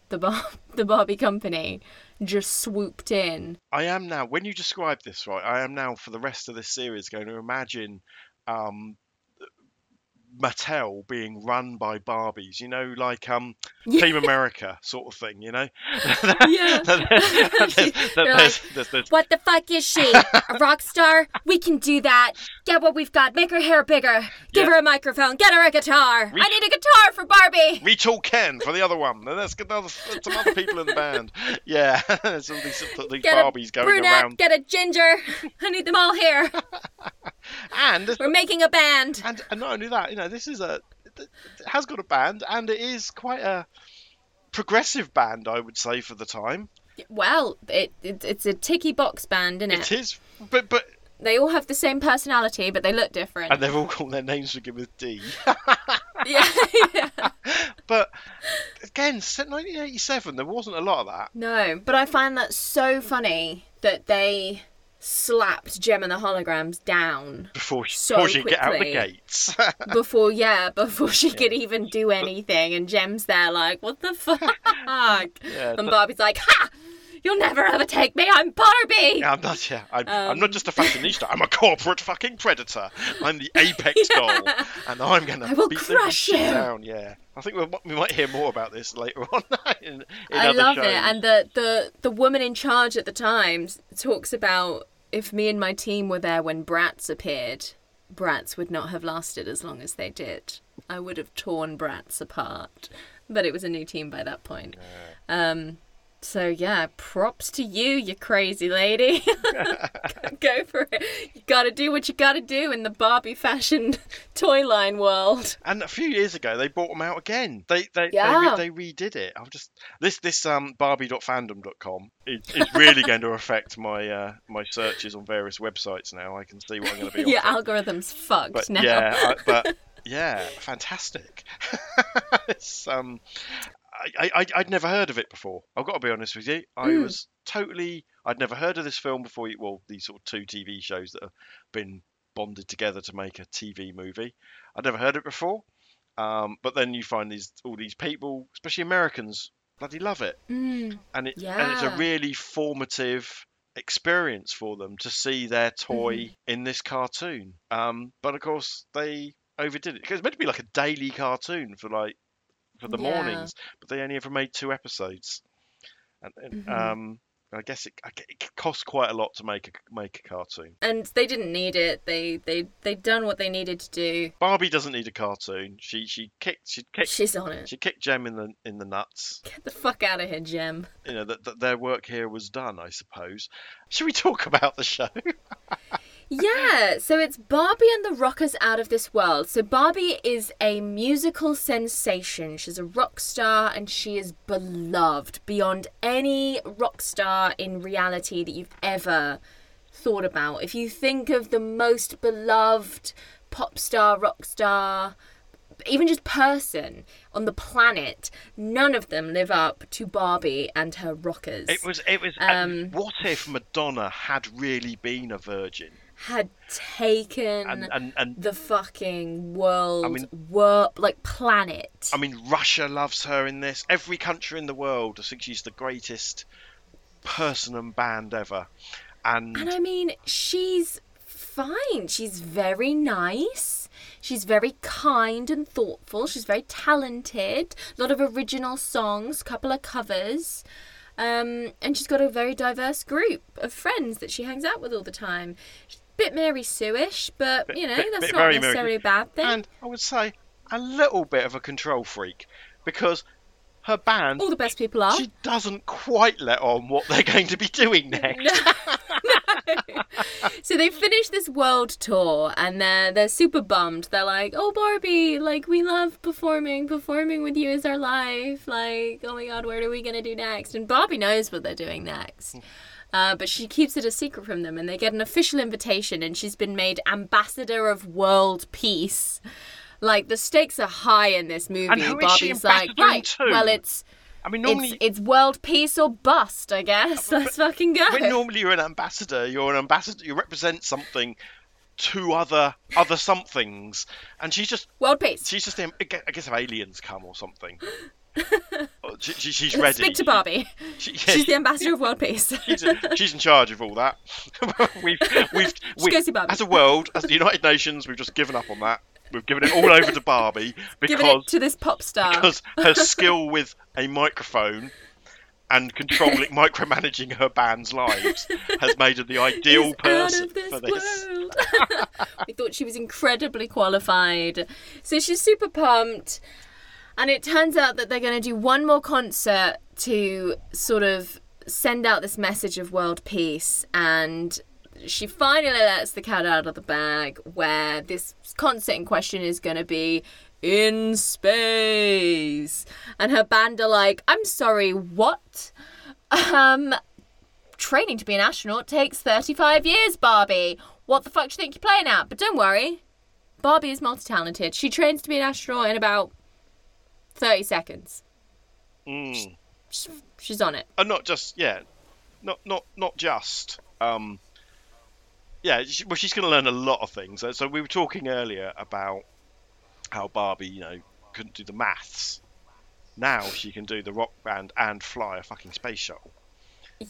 the Bar- the Barbie company just swooped in. I am now, when you describe this, right, I am now for the rest of this series going to imagine um, Mattel being run by Barbies, you know, like um, Team America sort of thing, you know? Yeah. There's- They're there's- like, there's- there's- What the fuck is she? A rock star? We can do that. Get what we've got. Make her hair bigger. Give Yeah. her a microphone. Get her a guitar. Reach- I need a guitar for Barbie. Reach all Ken for the other one. And there's another, some other people in the band. Yeah, there's all these, these Get Barbies a going brunette. around. Get a ginger. I need them all here. And We're making a band. and and not only that, you know, this is a it has got a band, and it is quite a progressive band, I would say, for the time. Well, it, it it's a ticky box band, isn't it? It is, but but They all have the same personality, but they look different. and they've all got their names begin with D. yeah, yeah. But again, 1987, there wasn't a lot of that. No, but I find that so funny that they slapped Jem and the Holograms down Before she, So before she could get out the gates. before yeah before she could even do anything. And Jem's there like what the fuck? Yeah, and Barbie's like ha you'll never overtake me I'm Barbie Yeah, I'm not. Yeah, I'm, I'm not Um. just a fashionista. I'm a corporate fucking predator. I'm the apex goal, and I'm gonna I will beat crush shit you. down. Yeah, I think we'll, we might hear more about this later on in, in I love shows. it and the, the the woman in charge at the time talks about if me and my team were there when Bratz appeared Bratz would not have lasted as long as they did I would have torn Bratz apart but it was a new team by that point um so yeah, props to you, you crazy lady. Go for it. You gotta do what you gotta do in the Barbie fashion toy line world. And a few years ago, they bought them out again. They they Yeah. they, re- they redid it. I'm just this this um Barbie.fandom.com is, is really going to affect my uh, my searches on various websites now. I can see what I'm going to be. on Your algorithm's fucked but now. yeah, I, but yeah, fantastic. it's um, I, I I'd never heard of it before. I've got to be honest with you. I Mm. was totally I'd never heard of this film before. Well, these sort of two TV shows that have been bonded together to make a TV movie. I'd never heard it before. Um, but then you find these all these people, especially Americans, bloody love it, Mm, and it and it's a really formative experience for them to see their toy Mm-hmm. in this cartoon. Um, but of course they overdid it because it's meant to be like a daily cartoon for like for the Yeah. mornings, but they only ever made two episodes. And, and Mhm. um, I guess it, it costs quite a lot to make a make a cartoon. and they didn't need it. They they they done what they needed to do. Barbie doesn't need a cartoon. She she kicked she kicked She's on it. she kicked Jem in the in the nuts. Get the fuck out of here, Jem. You know that, that their work here was done. I suppose. Should we talk about the show? Yeah, so it's Barbie and the Rockers Out of This World. So Barbie is a musical sensation. She's a rock star and she is beloved beyond any rock star in reality that you've ever thought about. If you think of the most beloved pop star, rock star, even just person on the planet, none of them live up to Barbie and her rockers. It was. It was. Um, what if Madonna had really been a virgin? Had taken and and, and the fucking world, I mean- wor- like planet. I mean, Russia loves her in this. Every country in the world, I think she's the greatest person and band ever. And And I mean, she's fine. She's very nice. She's very kind and thoughtful. She's very talented. A lot of original songs, couple of covers. Um, and she's got a very diverse group of friends that she hangs out with all the time. Bit Mary Sue-ish, but Bit- you know bit- that's bit not very Mary- necessarily a bad thing. and I would say a little bit of a control freak because her band all the best people are. she doesn't quite let on what they're going to be doing next. No. no. So they finished this world tour and they're they're super bummed. They're like, "Oh Barbie, like we love performing. Performing with you is our life. Like, oh my god, what are we gonna do next?" And Barbie knows what they're doing next. Hmm. Uh, but she keeps it a secret from them, and they get an official invitation, and she's been made ambassador of world peace. Like the stakes are high in this movie. And who is she like, right, to? well, it's I mean, normally it's it's world peace or bust, I guess. Let's fucking go. when normally you're an ambassador, you're an ambassador. You represent something to other other somethings, and she's just World peace. she's just I guess I guess if aliens come or something. Or oh, she, she, she's ready. Speak to Barbie. She, yeah, She's the ambassador of world peace. she's, she's in charge of all that. we've, we've, we, go see Barbie. as a world, as the United Nations, we've just given up on that. We've given it all over to Barbie because it to this pop star. because her skill with a microphone and controlling micromanaging her band's lives has made her the ideal person this for this. we thought she was incredibly qualified. So she's super pumped. And it turns out that they're going to do one more concert to sort of send out this message of world peace. And she finally lets the cat out of the bag where this concert in question is going to be in space. And her band are like, I'm sorry, what? Um, training to be an astronaut takes 35 years, Barbie. What the fuck do you think you're playing at? But don't worry, Barbie is multi talented. She trains to be an astronaut in about 30 seconds. Mm. She's- She's on it. and not just yeah, not not not just um, yeah. She, well, she's going to learn a lot of things. So, so we were talking earlier about how Barbie, you know, couldn't do the maths. Now she can do the rock band and fly a fucking space shuttle.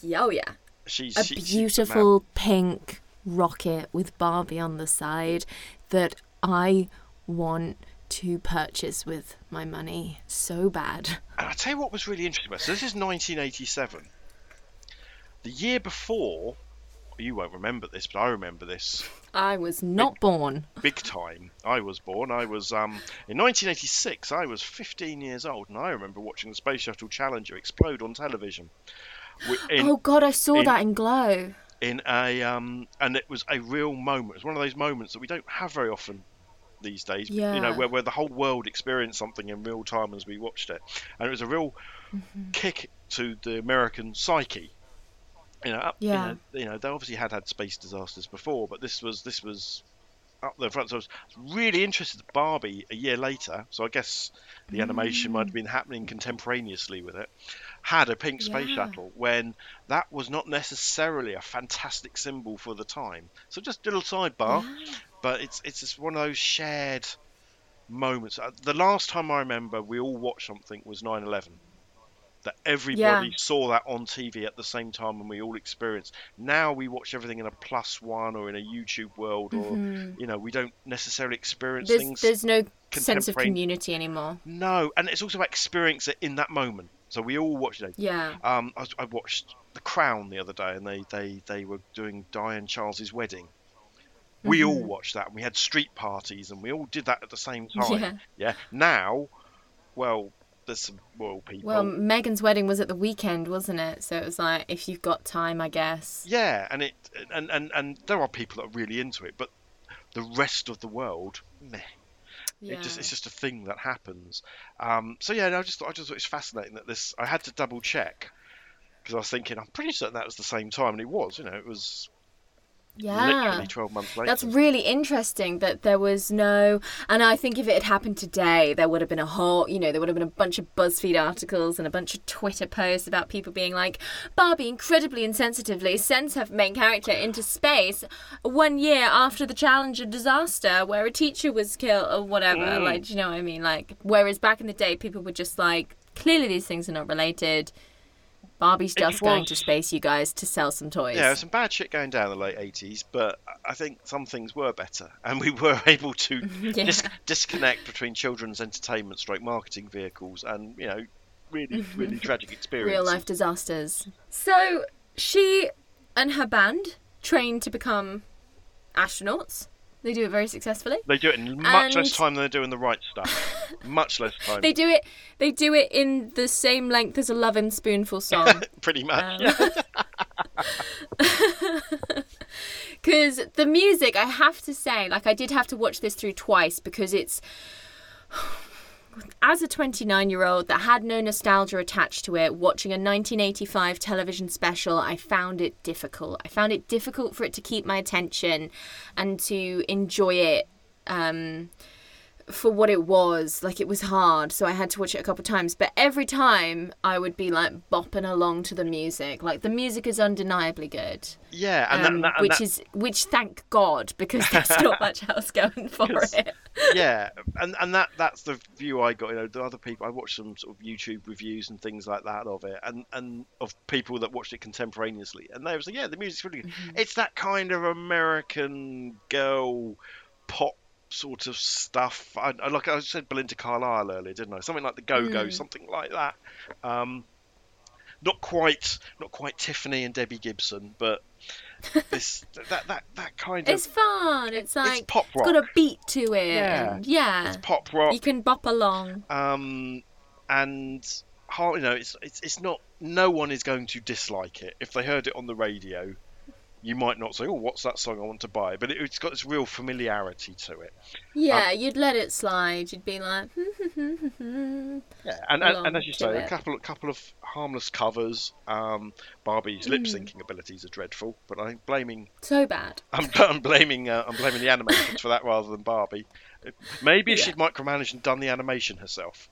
Yeah, Oh, yeah. She's A she- she's beautiful pink rocket with Barbie on the side that I want to purchase with my money so bad. And I tell you what was really interesting about this. So this is 1987. The year before, you won't remember this, but I remember this I was not born. big time. I was born. I was um in 1986. I was 15 years old, and I remember watching the Space Shuttle Challenger explode on television. In, oh god, I saw in- that in Glow. in a um, and it was a real moment. It was one of those moments that we don't have very often these days. You know, where, where the whole world experienced something in real time as we watched it, and it was a real Mm-hmm. kick to the American psyche. You know, up, Yeah. you know, you know, they obviously had had space disasters before, but this was this was up there front. So I was really interested. Barbie a year later, so I guess the animation might have been happening contemporaneously with it. Had a pink space Yeah. shuttle when that was not necessarily a fantastic symbol for the time. So just a little sidebar, but it's it's just one of those shared moments. Uh, The last time I remember we all watched something was 9/11. That everybody Yeah. saw that on TV at the same time and we all experienced. Now we watch everything in a plus one or in a YouTube world, or you know we don't necessarily experience There's things. there's no sense of community anymore. No, and it's also about experience it in that moment. So we all watched it. Yeah. Um, I, I watched The Crown the other day, and they, they, they were doing Diane Charles's wedding. We all watched that, and we had street parties, and we all did that at the same time. Yeah. Yeah. Now, well, there's some royal people. Well, Meghan's wedding was at the weekend, wasn't it? So it was like, if you've got time, I guess. yeah, and it and, and and there are people that are really into it, but the rest of the world, meh. Yeah. It just it's just a thing that happens. Um, so yeah, no, I just thought I just thought it's fascinating that this. I had to double check because I was thinking I'm pretty certain that was the same time, and it was. You know, it was Yeah. literally 12 months later. That's really interesting that there was no. And I think if it had happened today, there would have been a whole, you know, there would have been a bunch of BuzzFeed articles and a bunch of Twitter posts about people being like, Barbie incredibly insensitively sends her main character into space one year after the Challenger disaster where a teacher was killed or whatever. Mm. Like, do you know what I mean? Like, whereas back in the day, people were just like, clearly these things are not related. Barbie's just going to space, you guys, to sell some toys. Yeah, some bad shit going down in the late 80s, but I think some things were better, and we were able to Yeah. dis- disconnect between children's entertainment stroke marketing vehicles and, you know, really, really tragic experiences. real life disasters. So she and her band trained to become astronauts. They do it very successfully. They do it in much less time than they're doing the right stuff. much less time. They do it. They do it in the same length as a Lovin' Spoonful song. Pretty much. Um, Because the music, I have to say, like I did have to watch this through twice because it's. As a 29 year old that had no nostalgia attached to it, watching a 1985 television special, I found it difficult. I found it difficult for it to keep my attention and to enjoy it um, for what it was. Like it was hard, so I had to watch it a couple of times. But every time I would be like bopping along to the music. Like the music is undeniably good, Yeah, and, that, um, and that, and which that- is which thank God because there's not much else going for it. yeah, and and that that's the view I got. You know, the other people I watched some sort of YouTube reviews and things like that of it, and and of people that watched it contemporaneously, and they was like, yeah, the music's really good. Mm-hmm. It's that kind of American girl pop sort of stuff. I, I like I said Belinda Carlisle earlier, didn't I? Something like the Go Go, Mm. something like that. Um, not quite, not quite Tiffany and Debbie Gibson, but this that that that kind of It's fun. It's like pop it's got a beat to it. Yeah. and yeah. pop rock. You can bop along. um, and har- you know, it's, it's it's not. No one is going to dislike it if they heard it on the radio. You might not say, "Oh, what's that song I want to buy?" But it, it's got this real familiarity to it. Yeah, you'd let it slide. You'd be like, Yeah, and, and, and as you say, a it. couple couple of harmless covers. Um, Barbie's lip Mm. syncing abilities are dreadful, but I'm blaming so bad. I'm, I'm blaming uh, I'm blaming the animations for that rather than Barbie. Maybe if Yeah. she'd micromanaged and done the animation herself.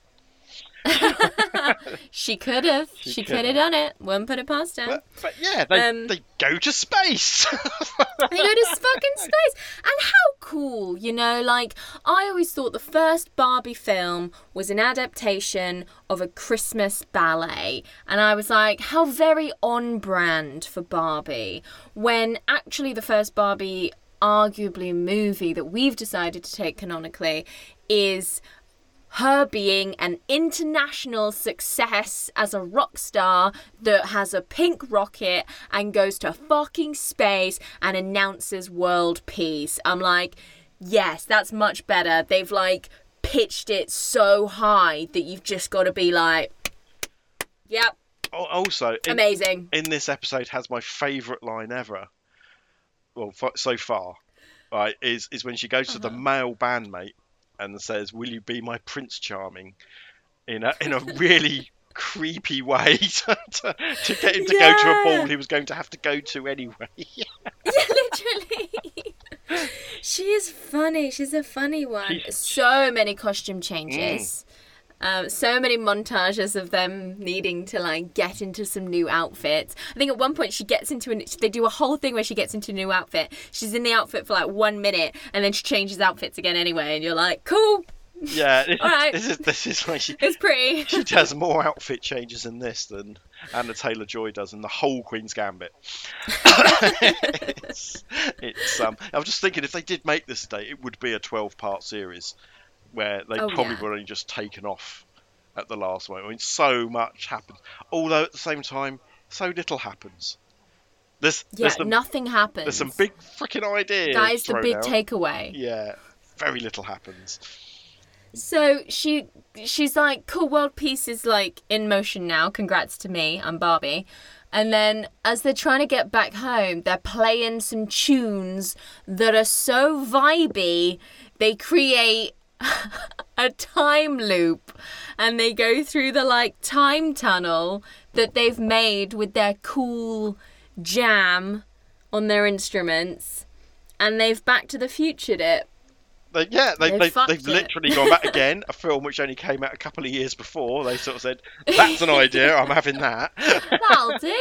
She could have. She She, could have done it. Wouldn't put it past her. But, but yeah, they, Um, they go to space. they go to fucking space. And how cool, you know? Like, I always thought the first Barbie film was an adaptation of a Christmas ballet. And I was like, how very on brand for Barbie. When actually, the first Barbie, arguably movie that we've decided to take canonically, is her being an international success as a rock star that has a pink rocket and goes to fucking space and announces world peace. I'm like, yes, that's much better. They've like pitched it so high that you've just got to be like, yep, also, in, amazing. in this episode has my favourite line ever. Well, so far, right, is is when she goes to the Uh-huh. male bandmate and says, "Will you be my Prince Charming?" in a in a really creepy way to, to, to get him to go to a ball he was going to have to go to anyway. yeah, literally. she is funny. She's a funny one. She's- So many costume changes. Mm. Um, so many montages of them needing to like get into some new outfits. I think at one point she gets into an. They do a whole thing where she gets into a new outfit. She's in the outfit for like one minute, and then she changes outfits again anyway. And you're like, cool, yeah, this, All right. this is this is why she it's pretty. she does more outfit changes in this than Anya Taylor-Joy does in the whole Queen's Gambit. it's, it's um. I was just thinking if they did make this date, it would be a twelve-part series where they Oh, probably yeah. would only just taken off at the last moment. I mean, so much happens. Although at the same time, so little happens. There's yeah, there's some nothing happens. there's some big freaking ideas. That is the big out. takeaway. Yeah, very little happens. So she she's like, cool, world peace is like in motion now. Congrats to me, I'm Barbie. And then as they're trying to get back home, they're playing some tunes that are so vibey, they create a time loop and they go through the like time tunnel that they've made with their cool jam on their instruments, and they've Back to the Futured it. They, yeah, they, They've they, they've it. literally gone back again. A film which only came out a couple of years before. They sort of said, "That's an idea. I'm having that." That'll do.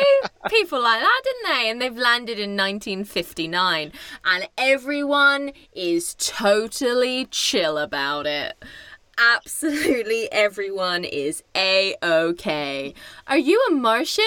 People like that, didn't they? And they've landed in 1959, and everyone is totally chill about it. Absolutely everyone is a okay. Are you a Martian?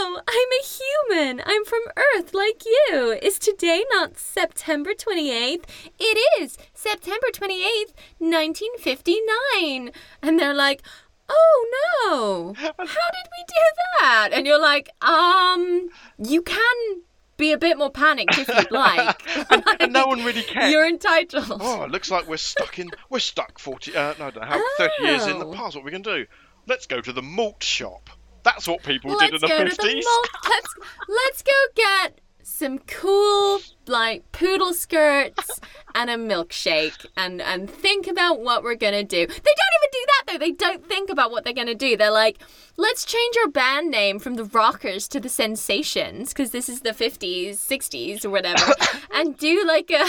No, I'm a human. I'm from Earth like you. Is today not September 28th? It is September 28th, 1959. And they're like, oh no, how did we do that? And you're like, um, you can be a bit more panicked if you'd like. and no one really cares. You're entitled. Oh, it looks like we're stuck in. We're stuck forty. Uh, no, no, how thirty years in the Oh. past. What we can do? Let's go to the malt shop. That's what people let's did in the fifties. Let's let's go get some cool like poodle skirts and a milkshake and and think about what we're gonna do. They don't even do that though. They don't think about what they're gonna do. They're like, let's change our band name from the Rockers to the Sensations because this is the 50s, 60s or whatever, and do like a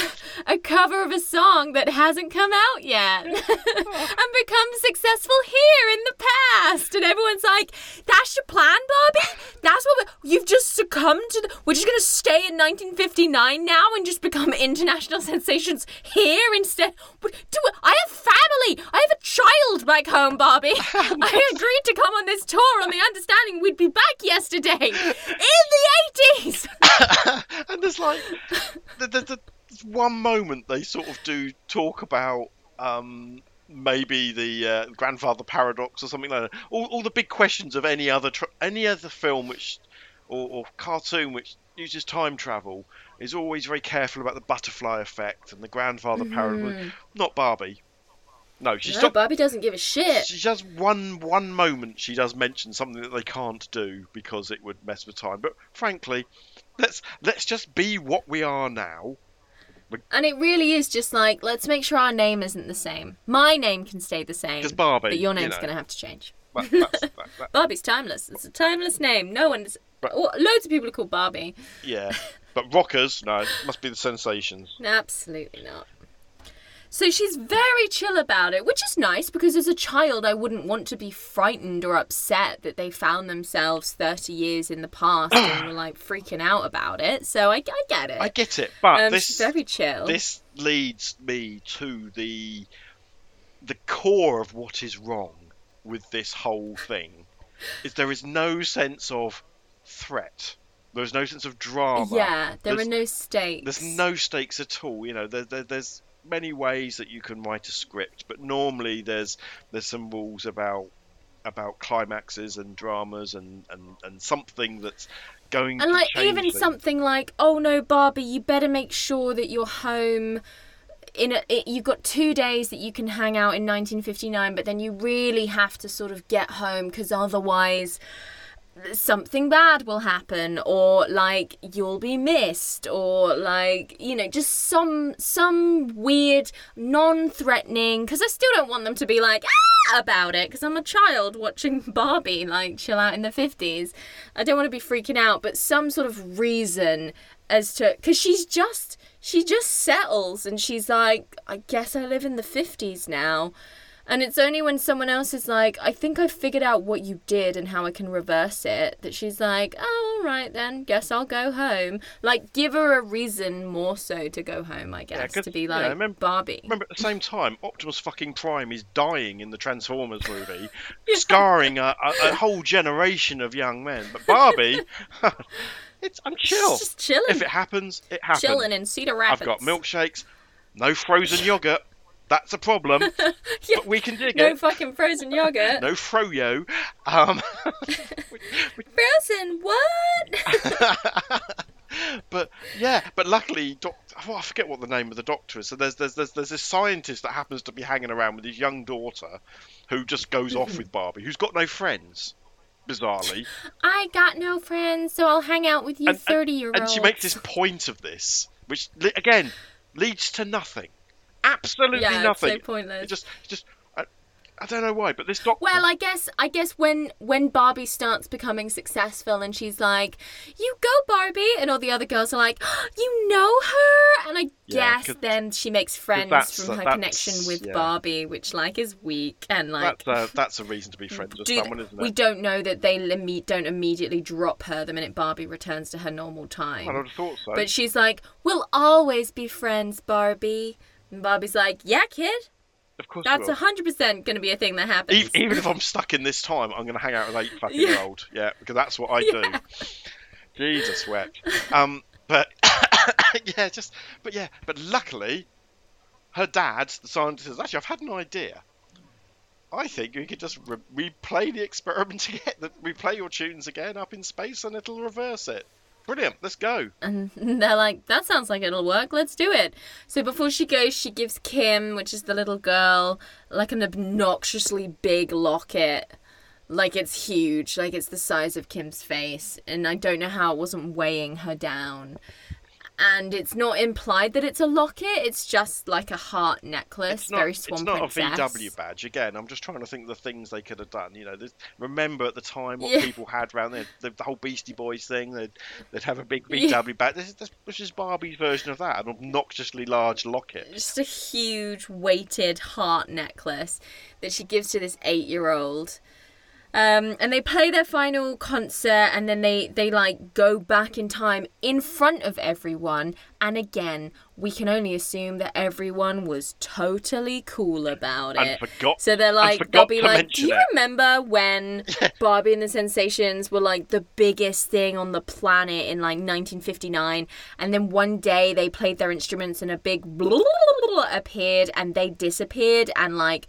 a cover of a song that hasn't come out yet and become successful here in the past. And everyone's like, that's your plan, Bobby? That's what you've just succumbed to. The, we're just gonna stay in 1959 now and just become international sensations here instead. But do I have family? I have a child back home, Barbie. I agreed to come on this tour on the understanding we'd be back yesterday in the 80s. and there's like, there's, there's one moment they sort of do talk about um, maybe the uh, grandfather paradox or something like that. All, all the big questions of any other tr- any other film which or, or cartoon which uses time travel is always very careful about the butterfly effect and the grandfather mm-hmm. paradox. Not Barbie. No, she's No, not. Barbie doesn't give a shit. She does one one moment. She does mention something that they can't do because it would mess with time. But frankly, let's let's just be what we are now. And it really is just like, let's make sure our name isn't the same. My name can stay the same. Because Barbie, But your you name's know. going to have to change. That, that's, that, that, Barbie's timeless. It's a timeless name. No one's. Right. Oh, loads of people are called Barbie. yeah, but rockers, no, must be the sensations. Absolutely not. So she's very chill about it, which is nice because as a child, I wouldn't want to be frightened or upset that they found themselves 30 years in the past and were like freaking out about it. So I, I get it. I get it, but um, this she's very chill. this leads me to the the core of what is wrong with this whole thing. Is there is no sense of threat. There is no sense of drama. yeah, there There's- are no stakes. there's no stakes at all. You know, there, there, there's many ways that you can write a script, but normally there's there's some rules about about climaxes and dramas and, and, and something that's going And to like even things. something like, oh no, Barbie, you better make sure that you're home. In a, it, you've got two days that you can hang out in 1959, but then you really have to sort of get home because otherwise something bad will happen or like you'll be missed or like you know just some some weird non-threatening because i still don't want them to be like ah! about it because i'm a child watching barbie like chill out in the 50s i don't want to be freaking out but some sort of reason as to because she's just she just settles and she's like i guess i live in the 50s now and it's only when someone else is like, I think I figured out what you did and how I can reverse it, that she's like, oh, all right then, guess I'll go home. Like, give her a reason more so to go home, I guess, 'cause, to be like remember- Barbie. Remember, at the same time, Optimus fucking Prime is dying in the Transformers movie, scarring a, a, a whole generation of young men. But Barbie, it's I'm chill. She's just chilling. If it happens, it happens. chilling in Cedar Rapids. I've got milkshakes, no frozen yogurt. That's a problem, Yeah, but we can dig no it. fucking frozen yogurt. No froyo. Um, Frozen, what? but yeah, but luckily, doc- oh, I forget what the name of the doctor is. So there's there's there's there's this scientist that happens to be hanging around with his young daughter, who just goes off with Barbie, who's got no friends, bizarrely, I got no friends, so I'll hang out with you 30 year olds. and she makes this point of this, which again leads to nothing, absolutely Yeah, it's nothing. so pointless. It just just. Uh, I don't know why, but this doctor. Well, I guess I guess when when Barbie starts becoming successful and she's like, "You go, Barbie," and all the other girls are like, "You know her," and I Yeah, guess then she makes friends from her connection with yeah. Barbie, which like is weak and like. that's, a, that's a reason to be friends with do someone, isn't it? we don't know that they don't immediately drop her the minute Barbie returns to her normal time. I would have thought so. But she's like, "We'll always be friends, Barbie." And Barbie's like, "Yeah, kid, of course, that's a hundred percent going to be a thing that happens." even if I'm stuck in this time, I'm going to hang out with eight fucking Yeah. year old. Yeah, because that's what I Yeah. do. Jesus wept. Um, but yeah, just but yeah, but luckily, her dad, the scientist, says, actually, I've had an idea. I think we could just re- replay the experiment again, replay your tunes again up in space, and it'll reverse it. Brilliant. Let's go. And they're like, that sounds like it'll work. Let's do it. So before she goes, she gives Kim, which is the little girl, like an obnoxiously big locket. Like it's huge. Like it's the size of Kim's face. And I don't know how it wasn't weighing her down. And it's not implied that it's a locket. It's just like a heart necklace. It's not, very it's not Princess. a VW badge. Again, I'm just trying to think of the things they could have done. You know, remember at the time what Yeah. people had around there, the, the whole Beastie Boys thing. They'd, they'd have a big Yeah. VW badge. This is, this, this is Barbie's version of that, an obnoxiously large locket. just a huge weighted heart necklace that she gives to this eight year old. Um, and they play their final concert and then they, they like go back in time in front of everyone. And again, we can only assume that everyone was totally cool about it. forgot- so they're like, they'll be like, do you it." remember when Barbie and the Sensations were like the biggest thing on the planet in like 1959? And then one day they played their instruments and a big appeared and they disappeared and like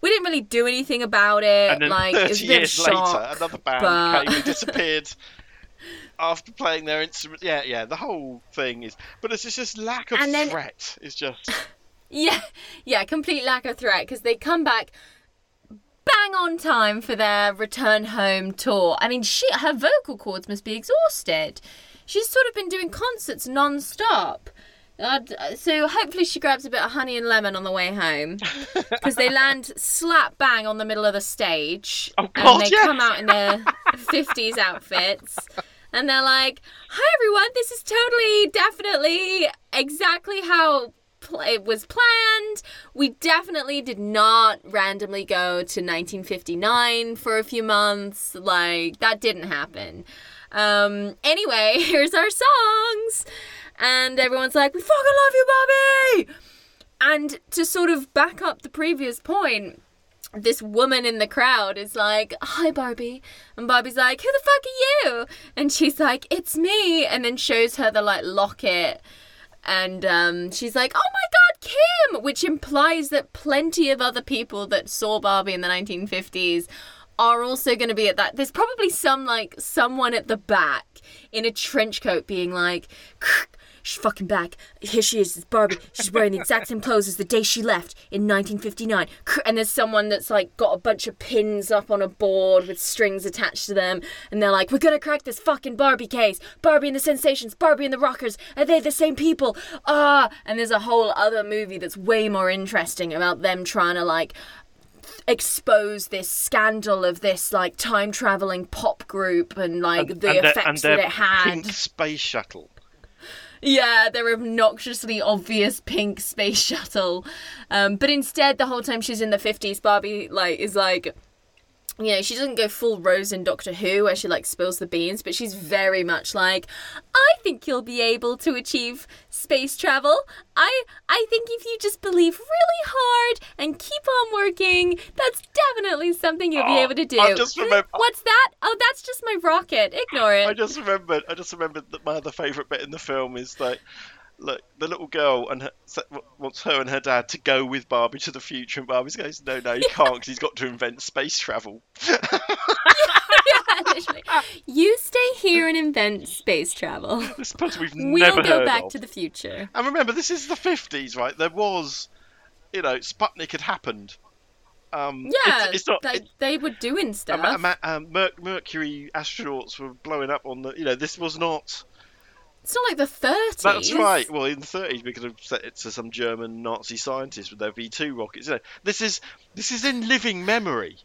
we didn't really do anything about it. And then like it 30 was a years shock, later, another band but- came and disappeared after playing their instrument. Yeah, yeah, the whole thing is. But it's just this lack of And then- threat. Is just. Yeah, yeah, complete lack of threat because they come back bang on time for their return home tour. I mean, she her vocal cords must be exhausted. She's sort of been doing concerts non-stop. Uh, d- so hopefully she grabs a bit of honey and lemon on the way home. Because they land slap bang on the middle of the stage. Oh, God, and they yeah. come out in their 50s outfits. And they're like hi everyone. This is totally definitely exactly how it was planned. We definitely did not randomly go to 1959 for a few months. Like that didn't happen. Um anyway here's our songs and everyone's like we fucking love you bobby and to sort of back up the previous point this woman in the crowd is like, Hi, Barbie. And Barbie's like, Who the fuck are you? And she's like, It's me. And then shows her the like locket. And um, she's like, Oh my god, Kim! Which implies that plenty of other people that saw Barbie in the 1950s are also going to be at that. There's probably some like someone at the back in a trench coat being like, She's fucking back. Here she is, it's Barbie. She's wearing the exact same clothes as the day she left in 1959. And there's someone that's like got a bunch of pins up on a board with strings attached to them. And they're like, we're gonna crack this fucking Barbie case. Barbie and the Sensations, Barbie and the Rockers. Are they the same people? Ah! And there's a whole other movie that's way more interesting about them trying to like expose this scandal of this like time traveling pop group and like the and effects and that it had. pink space shuttle. Yeah, their obnoxiously obvious pink space shuttle. Um, but instead, the whole time she's in the 50s, Barbie like is like, you know, she doesn't go full Rose in Doctor Who where she like spills the beans, but she's very much like, I think you'll be able to achieve space travel. I I think if you just believe really hard and keep on working, that's definitely something you'll be Oh, able to do. I just "Hmm, remember- What's that? Oh, that's just my rocket. Ignore it. I just remembered. I just remembered that my other favourite bit in the film is like, look, the little girl and her, wants her and her dad to go with Barbie to the future, and Barbie goes, "No, no, you can't, because he's got to invent space travel." Yeah. You stay here and invent space travel. This we've We'll never go heard back of. to the future. And remember, this is the fifties, right? There was, you know, Sputnik had happened. Um, Yeah, it's, it's not. like, it- they were doing stuff. ama- um, Mercury astronauts were blowing up on the. You know, this was not. It's not like the 30s. That's right. Well, in the 30s, we could have set it to some German Nazi scientists with their V2 rockets. You know, this is this is in living memory.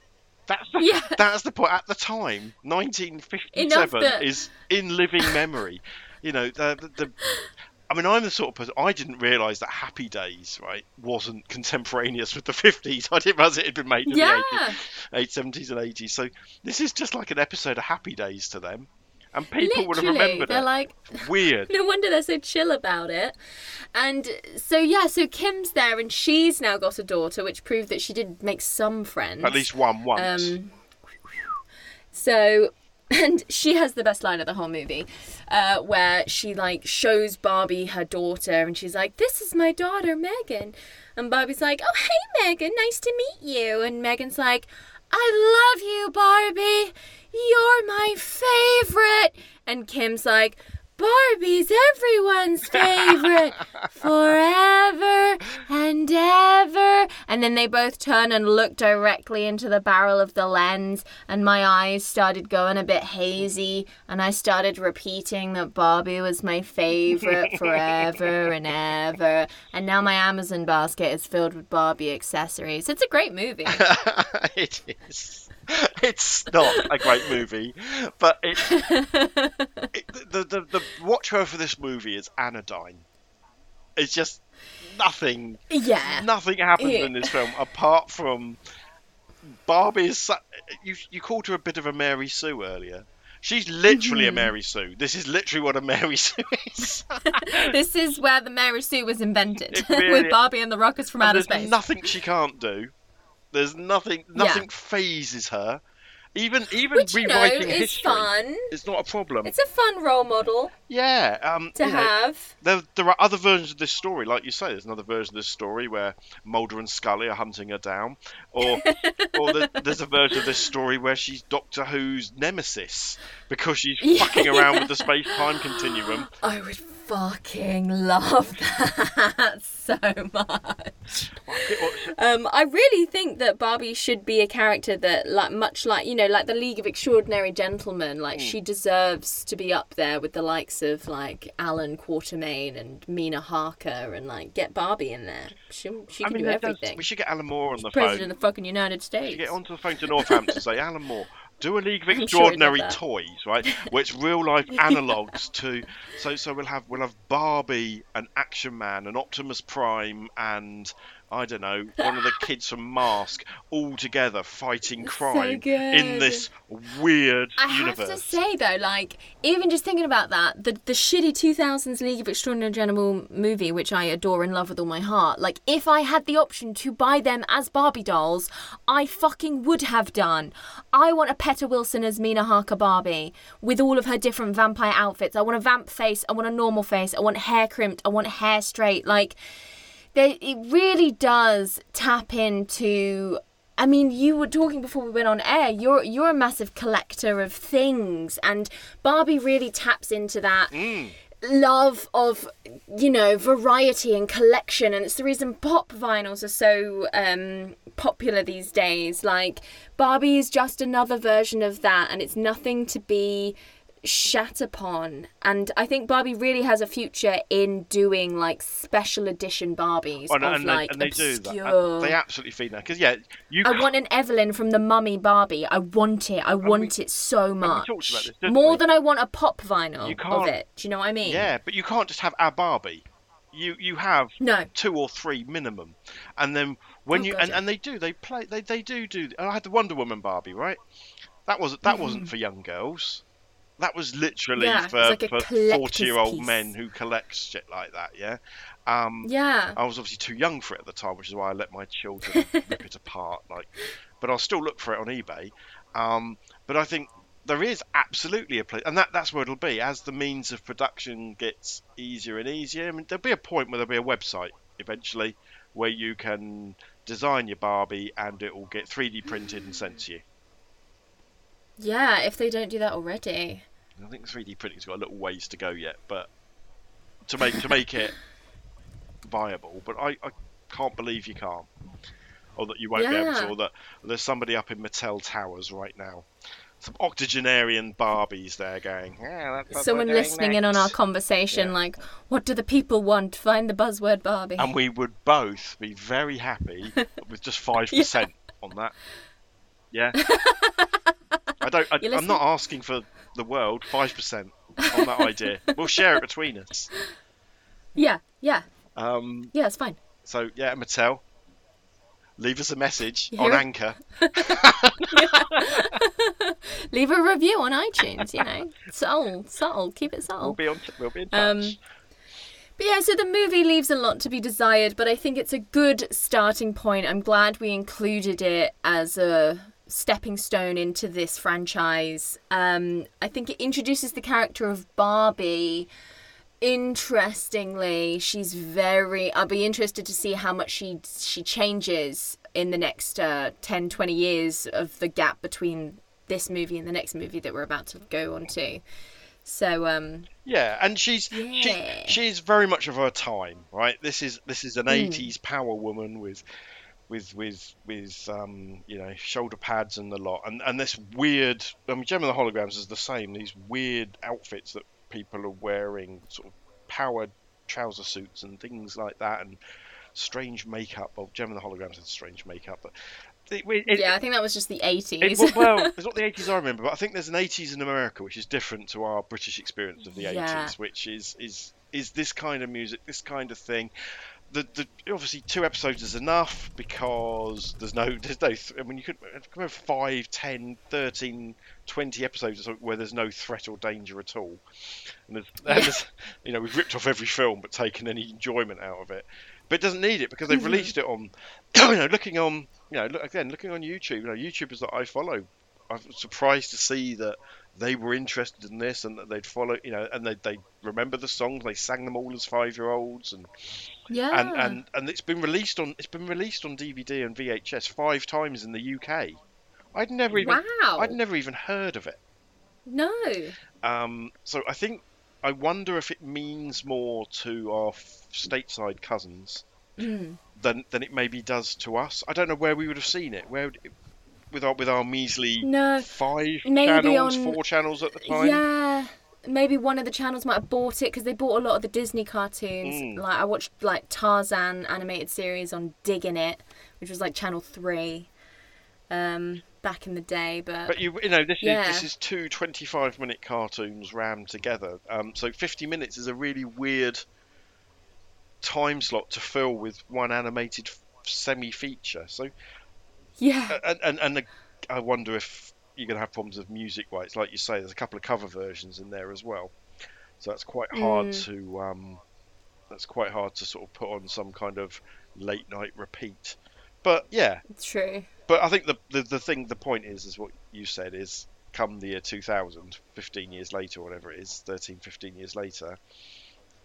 That's the, Yeah. that's the point. At the time, 1957 Enough that- is in living memory. You know, the, the, the I mean, I'm the sort of person I didn't realise that Happy Days, right, wasn't contemporaneous with the 50s. I didn't realise it had been made in Yeah. the 80s, 70s and 80s. So this is just like an episode of Happy Days to them, and people would have remembered they're it. like, Weird. no wonder they're so chill about it. And so yeah, so Kim's there, and she's now got a daughter, which proved that she did make some friends. At least one once. Um, so, and she has the best line of the whole movie, uh, where she like shows Barbie her daughter, and she's like, "This is my daughter, Megan," and Barbie's like, "Oh, hey, Megan, nice to meet you," and Megan's like, "I love you, Barbie. You're my favorite," and Kim's like. Barbie's everyone's favorite forever and ever. And then they both turn and look directly into the barrel of the lens, and my eyes started going a bit hazy, and I started repeating that Barbie was my favorite forever and ever. And now my Amazon basket is filled with Barbie accessories. It's a great movie. it is. It's not a great movie, but it, it the, the the watchword for this movie is anodyne. It's just nothing. yeah. Nothing happens Yeah. in this film apart from Barbie is. You you called her a bit of a Mary Sue earlier. She's literally Mm-hmm. a Mary Sue. This is literally what a Mary Sue is. This is where the Mary Sue was invented really- with Barbie and the Rockets from Outer there's Space. nothing she can't do. There's nothing. Yeah. Nothing phases her. Even even Which you know rewriting is history. fun. It's not a problem. It's a fun role model Yeah, um, to you know, have. there, there are other versions of this story, like you say. There's another version of this story where Mulder and Scully are hunting her down, or or the, there's a version of this story where she's Doctor Who's nemesis because she's Yeah. fucking around with the space time continuum. I would fucking love that so much. Um, I really think that Barbie should be a character that, like, much like you know, like the League of Extraordinary Gentlemen, like Hmm. she deserves to be up there with the likes of like Allan Quatermain and Mina Harker, and like get Barbie in there. She she I can mean, do that does- everything. we should get Alan Moore on the President phone. President of the fucking United States. should get onto the phone to Northampton and say, Alan Moore, do a League of sure Extraordinary that. Toys, right? It's real life analogues to. So so we'll have we'll have Barbie, an Action Man, an Optimus Prime, and I don't know one of the kids from Mask all together fighting crime in this weird I universe. have to say though, like even just thinking about that, the the shitty 2000s League of Extraordinary Gentlemen movie, which I adore and love with all my heart. Like if I had the option to buy them as Barbie dolls, I fucking would have done. I want a Peta Wilson as Mina Harker Barbie with all of her different vampire outfits. I want a vamp face. I want a normal face. I want hair crimped. I want hair straight. Like they, it really does tap into I mean, you were talking before we went on air. You're you're a massive collector of things, and Barbie really taps into that love of you know variety and collection, and it's the reason pop vinyls are so um, popular these days. Like Barbie is just another version of that, and it's nothing to be shat upon and i think barbie really has a future in doing like special edition barbies Oh, and, of and like they, and they do that. obscure They absolutely feed that because yeah, you. I want an Evelyn from the Mummy Barbie. I want it. I want it so much. this, More we? than I want a pop vinyl You of it. Do you know what I mean? Yeah, but you can't just have a Barbie. You you have No. two or three minimum, and then when Oh, you God, and, yeah. and they do they play they, they do do. I had the Wonder Woman Barbie right. That was that mm-hmm. wasn't for young girls. That was literally. Yeah, for, like for forty year old piece. men who collect shit like that. Yeah. Um, Yeah. I was obviously too young for it at the time, which is why I let my children rip it apart. Like, but I'll still look for it on eBay. Um, but I think there is absolutely a place, and that that's where it'll be as the means of production gets easier and easier. I mean, there'll be a point where there'll be a website eventually where you can design your Barbie and it will get 3D printed and sent to you. Yeah, if they don't do that already. I think 3D printing's got a little ways to go yet, but to make to make it viable. But I, I can't believe you can't, or that you won't be able to, or that there's somebody up in Mattel Towers right now some octogenarian Barbies there going. Yeah, Someone listening in on our conversation, Yeah. like, what do the people want? Find the buzzword Barbie. and we would both be very happy with just five percent on that. Yeah. Don't. I, I'm not asking for the world. Five percent on that idea. We'll share it between us. yeah, yeah, Um, yeah, it's fine. so yeah, Mattel, leave us a message on? Anchor. Leave a review on iTunes, you know. subtle, subtle, keep it We'll be on. We'll be in touch. Um, But yeah, so the movie leaves a lot to be desired, but I think it's a good starting point. I'm glad we included it as a stepping stone into this franchise. Um, I think it introduces the character of Barbie. Interestingly, she's very. I'll be interested to see how much she she changes in the next uh, 10, 20 years of the gap between this movie and the next movie that we're about to go on to. So, um, Yeah, and she's Yeah. she she's very much of her time, right? This is this is an Mm. '80s power woman with with with with um you know shoulder pads and the lot, and and this weird. I mean, Jem of the Holograms is the same. These weird outfits that people are wearing, sort of powered trouser suits and things like that, and strange makeup. Well, Jem of the Holograms had strange makeup, but it, it, yeah, I think that was just the 80s. it, well, it's not the 80s I remember, but I think there's an 80s in America which is different to our British experience of the Yeah. 80s, which is is is this kind of music, this kind of thing. The, the obviously two episodes is enough because there's no there's no th- I mean you could come have 5 10 13 20 episodes where there's no threat or danger at all. And there's, and there's you know we've ripped off every film but taken any enjoyment out of it. But it doesn't need it because they've Mhm. released it on you know looking on you know look, again looking on YouTube you know YouTubers that I follow. I'm surprised to see that they were interested in this and that they'd follow you know and they they remember the songs they sang them all as five year olds and yeah. and, and and it's been released on it's been released on DVD and VHS five times in the UK I'd never even wow. I'd never even heard of it No. um, so I think I wonder if it means more to our stateside cousins Mm. than than it maybe does to us. I don't know where we would have seen it. Where would it- with our with our measly No. five Maybe channels, on- four channels at the time. Yeah. Maybe one of the channels might have bought it because they bought a lot of the Disney cartoons. Mm. Like I watched like Tarzan animated series on Digging It, which was like Channel Three, um, back in the day. But, But you you know this Yeah. is this is two 25 minute cartoons rammed together. Um, so 50 minutes is a really weird time slot to fill with one animated semi feature. So yeah, and and, and the, I wonder if you're going to have problems with music rights. Like you say, there's a couple of cover versions in there as well, so that's quite hard Mm. to um, that's quite hard to sort of put on some kind of late night repeat. But yeah, it's true. but I think the, the the thing, the point is, is what you said is, come the year 2000, 15 years later, whatever it is, 13, 15 years later,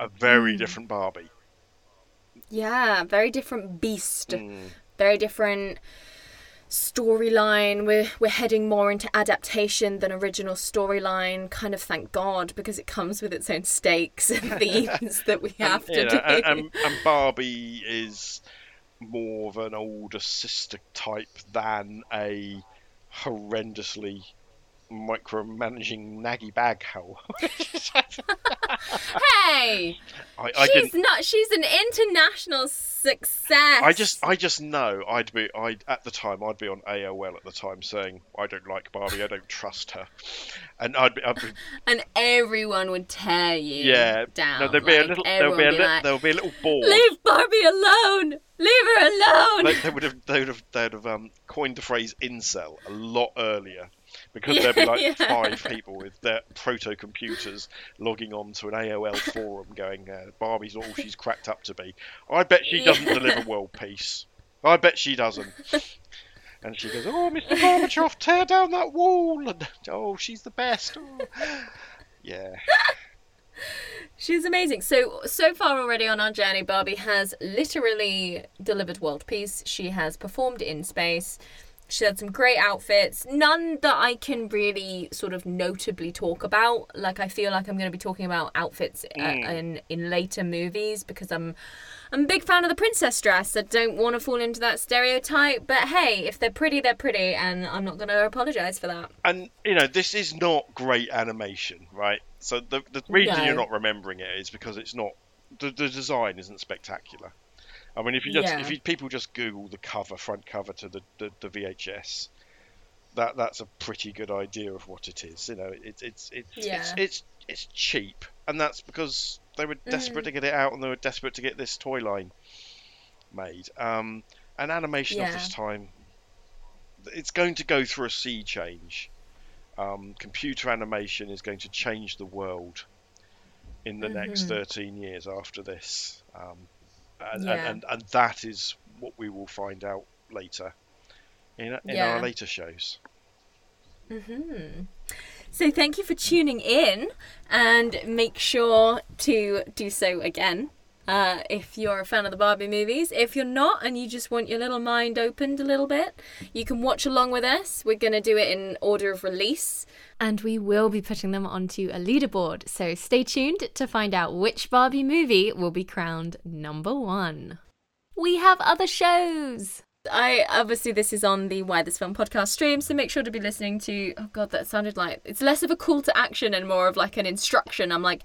a very Mm. different Barbie. Yeah, very different beast. Mm. very different storyline. We're we're heading more into adaptation than original storyline. Kind of thank God because it comes with its own stakes and themes that we have and, to you do. and, and, and Barbie is more of an older sister type than a horrendously micromanaging naggy bag hey, I, I she's didn't. not. She's an international success. I just, I just know I'd be, I at the time I'd be on AOL at the time saying I don't like Barbie, I don't trust her, and I'd be, I'd be and everyone would tear you yeah. down. No, there'd be a little, there'll everyone be a be little, like, there'll be a little board. Leave Barbie alone. Leave her alone. they, they would have they would have they'd have um, coined the phrase incel a lot earlier because there'd be like Yeah. five people with their proto computers logging on to an AOL forum going uh, Barbie's all she's cracked up to be. I bet she doesn't Yeah. deliver world peace. I bet she doesn't. And she goes, "Oh, Mr. Gorbachev, tear down that wall!" And oh, she's the best. Oh. Yeah, She's amazing. So so far already on our journey, Barbie has literally delivered world peace. She has performed in space. She had some great outfits, none that I can really sort of notably talk about. Like I feel like I'm going to be talking about outfits uh, in in later movies because I'm I'm a big fan of the princess dress. I don't want to fall into that stereotype, but hey, if they're pretty, they're pretty, and I'm not going to apologize for that. And you know, this is not great animation, right? So the the reason No. you're not remembering it is because it's not the, the design isn't spectacular. I mean, if you just Yeah. if you, people just Google the cover, front cover to the, the, the VHS, that that's a pretty good idea of what it is. You know, it's it's it's it's, Yeah. it's it's cheap, and that's because they were desperate Mm. to get it out, and they were desperate to get this toy line made. Um, and animation of this time, it's going to go through a sea change. Um, computer animation is going to change the world in the next Mhm. 13 years after this. Um, and, Yeah. and, and, that is what we will find out later in, in Yeah. our later shows. hmm So thank you for tuning in, and make sure to do so again. Uh, if you're a fan of the Barbie movies, if you're not and you just want your little mind opened a little bit, you can watch along with us. We're going to do it in order of release, and we will be putting them onto a leaderboard. So stay tuned to find out which Barbie movie will be crowned number one. We have other shows. I obviously this is on the Why This Film podcast stream, so make sure to be listening to. Oh god, that sounded like it's less of a call to action and more of like an instruction. I'm like,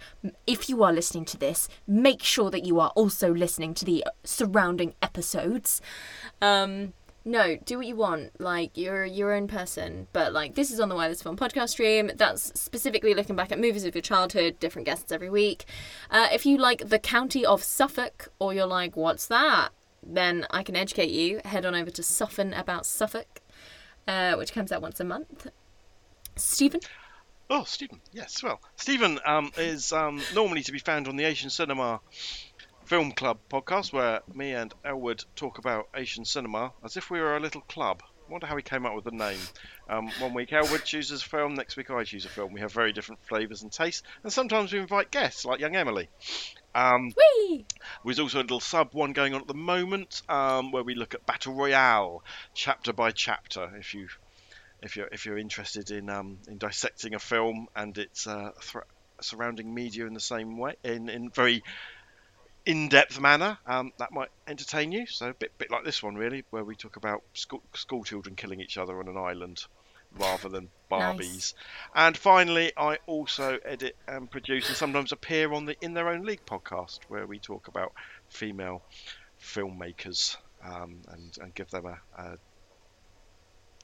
if you are listening to this, make sure that you are also listening to the surrounding episodes. Um, no, do what you want. Like you're your own person, but like this is on the Why This Film podcast stream. That's specifically looking back at movies of your childhood, different guests every week. Uh, if you like the County of Suffolk, or you're like, what's that? Then I can educate you. Head on over to Soften About Suffolk, uh, which comes out once a month. Stephen? Oh, Stephen. Yes, well, Stephen um, is um, normally to be found on the Asian Cinema Film Club podcast, where me and Elwood talk about Asian cinema as if we were a little club. I wonder how he came up with the name. Um, one week Elwood chooses a film, next week I choose a film. We have very different flavours and tastes, and sometimes we invite guests like young Emily. Um, there's also a little sub one going on at the moment um, where we look at Battle Royale chapter by chapter. If you if you're if you're interested in um, in dissecting a film and its uh, thr surrounding media in the same way in in very in-depth manner, um, that might entertain you. So a bit bit like this one really, where we talk about school school children killing each other on an island rather than Barbies. Nice. And finally, I also edit and produce and sometimes appear on the In Their Own League podcast, where we talk about female filmmakers um, and, and give them a, a,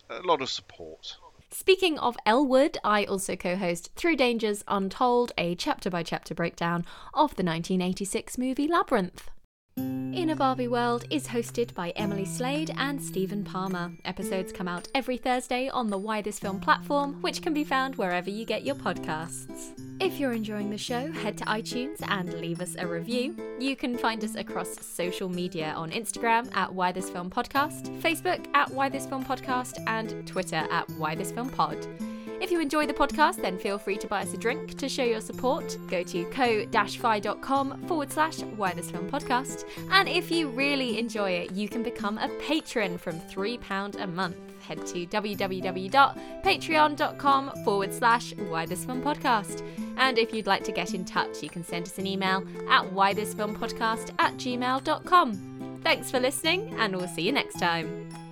a lot of support. Speaking of Elwood, I also co host Through Dangers Untold, a chapter by chapter breakdown of the 1986 movie Labyrinth. In a Barbie World is hosted by Emily Slade and Stephen Palmer. Episodes come out every Thursday on the Why This Film platform, which can be found wherever you get your podcasts. If you're enjoying the show, head to iTunes and leave us a review. You can find us across social media on Instagram at Why This Film Podcast, Facebook at Why This Film Podcast, and Twitter at Why This Film Pod. If you enjoy the podcast, then feel free to buy us a drink to show your support. Go to ko-fi.com forward slash why this film podcast. And if you really enjoy it, you can become a patron from £3 a month. Head to www.patreon.com forward slash why this film podcast. And if you'd like to get in touch, you can send us an email at whythisfilmpodcast at gmail.com. Thanks for listening, and we'll see you next time.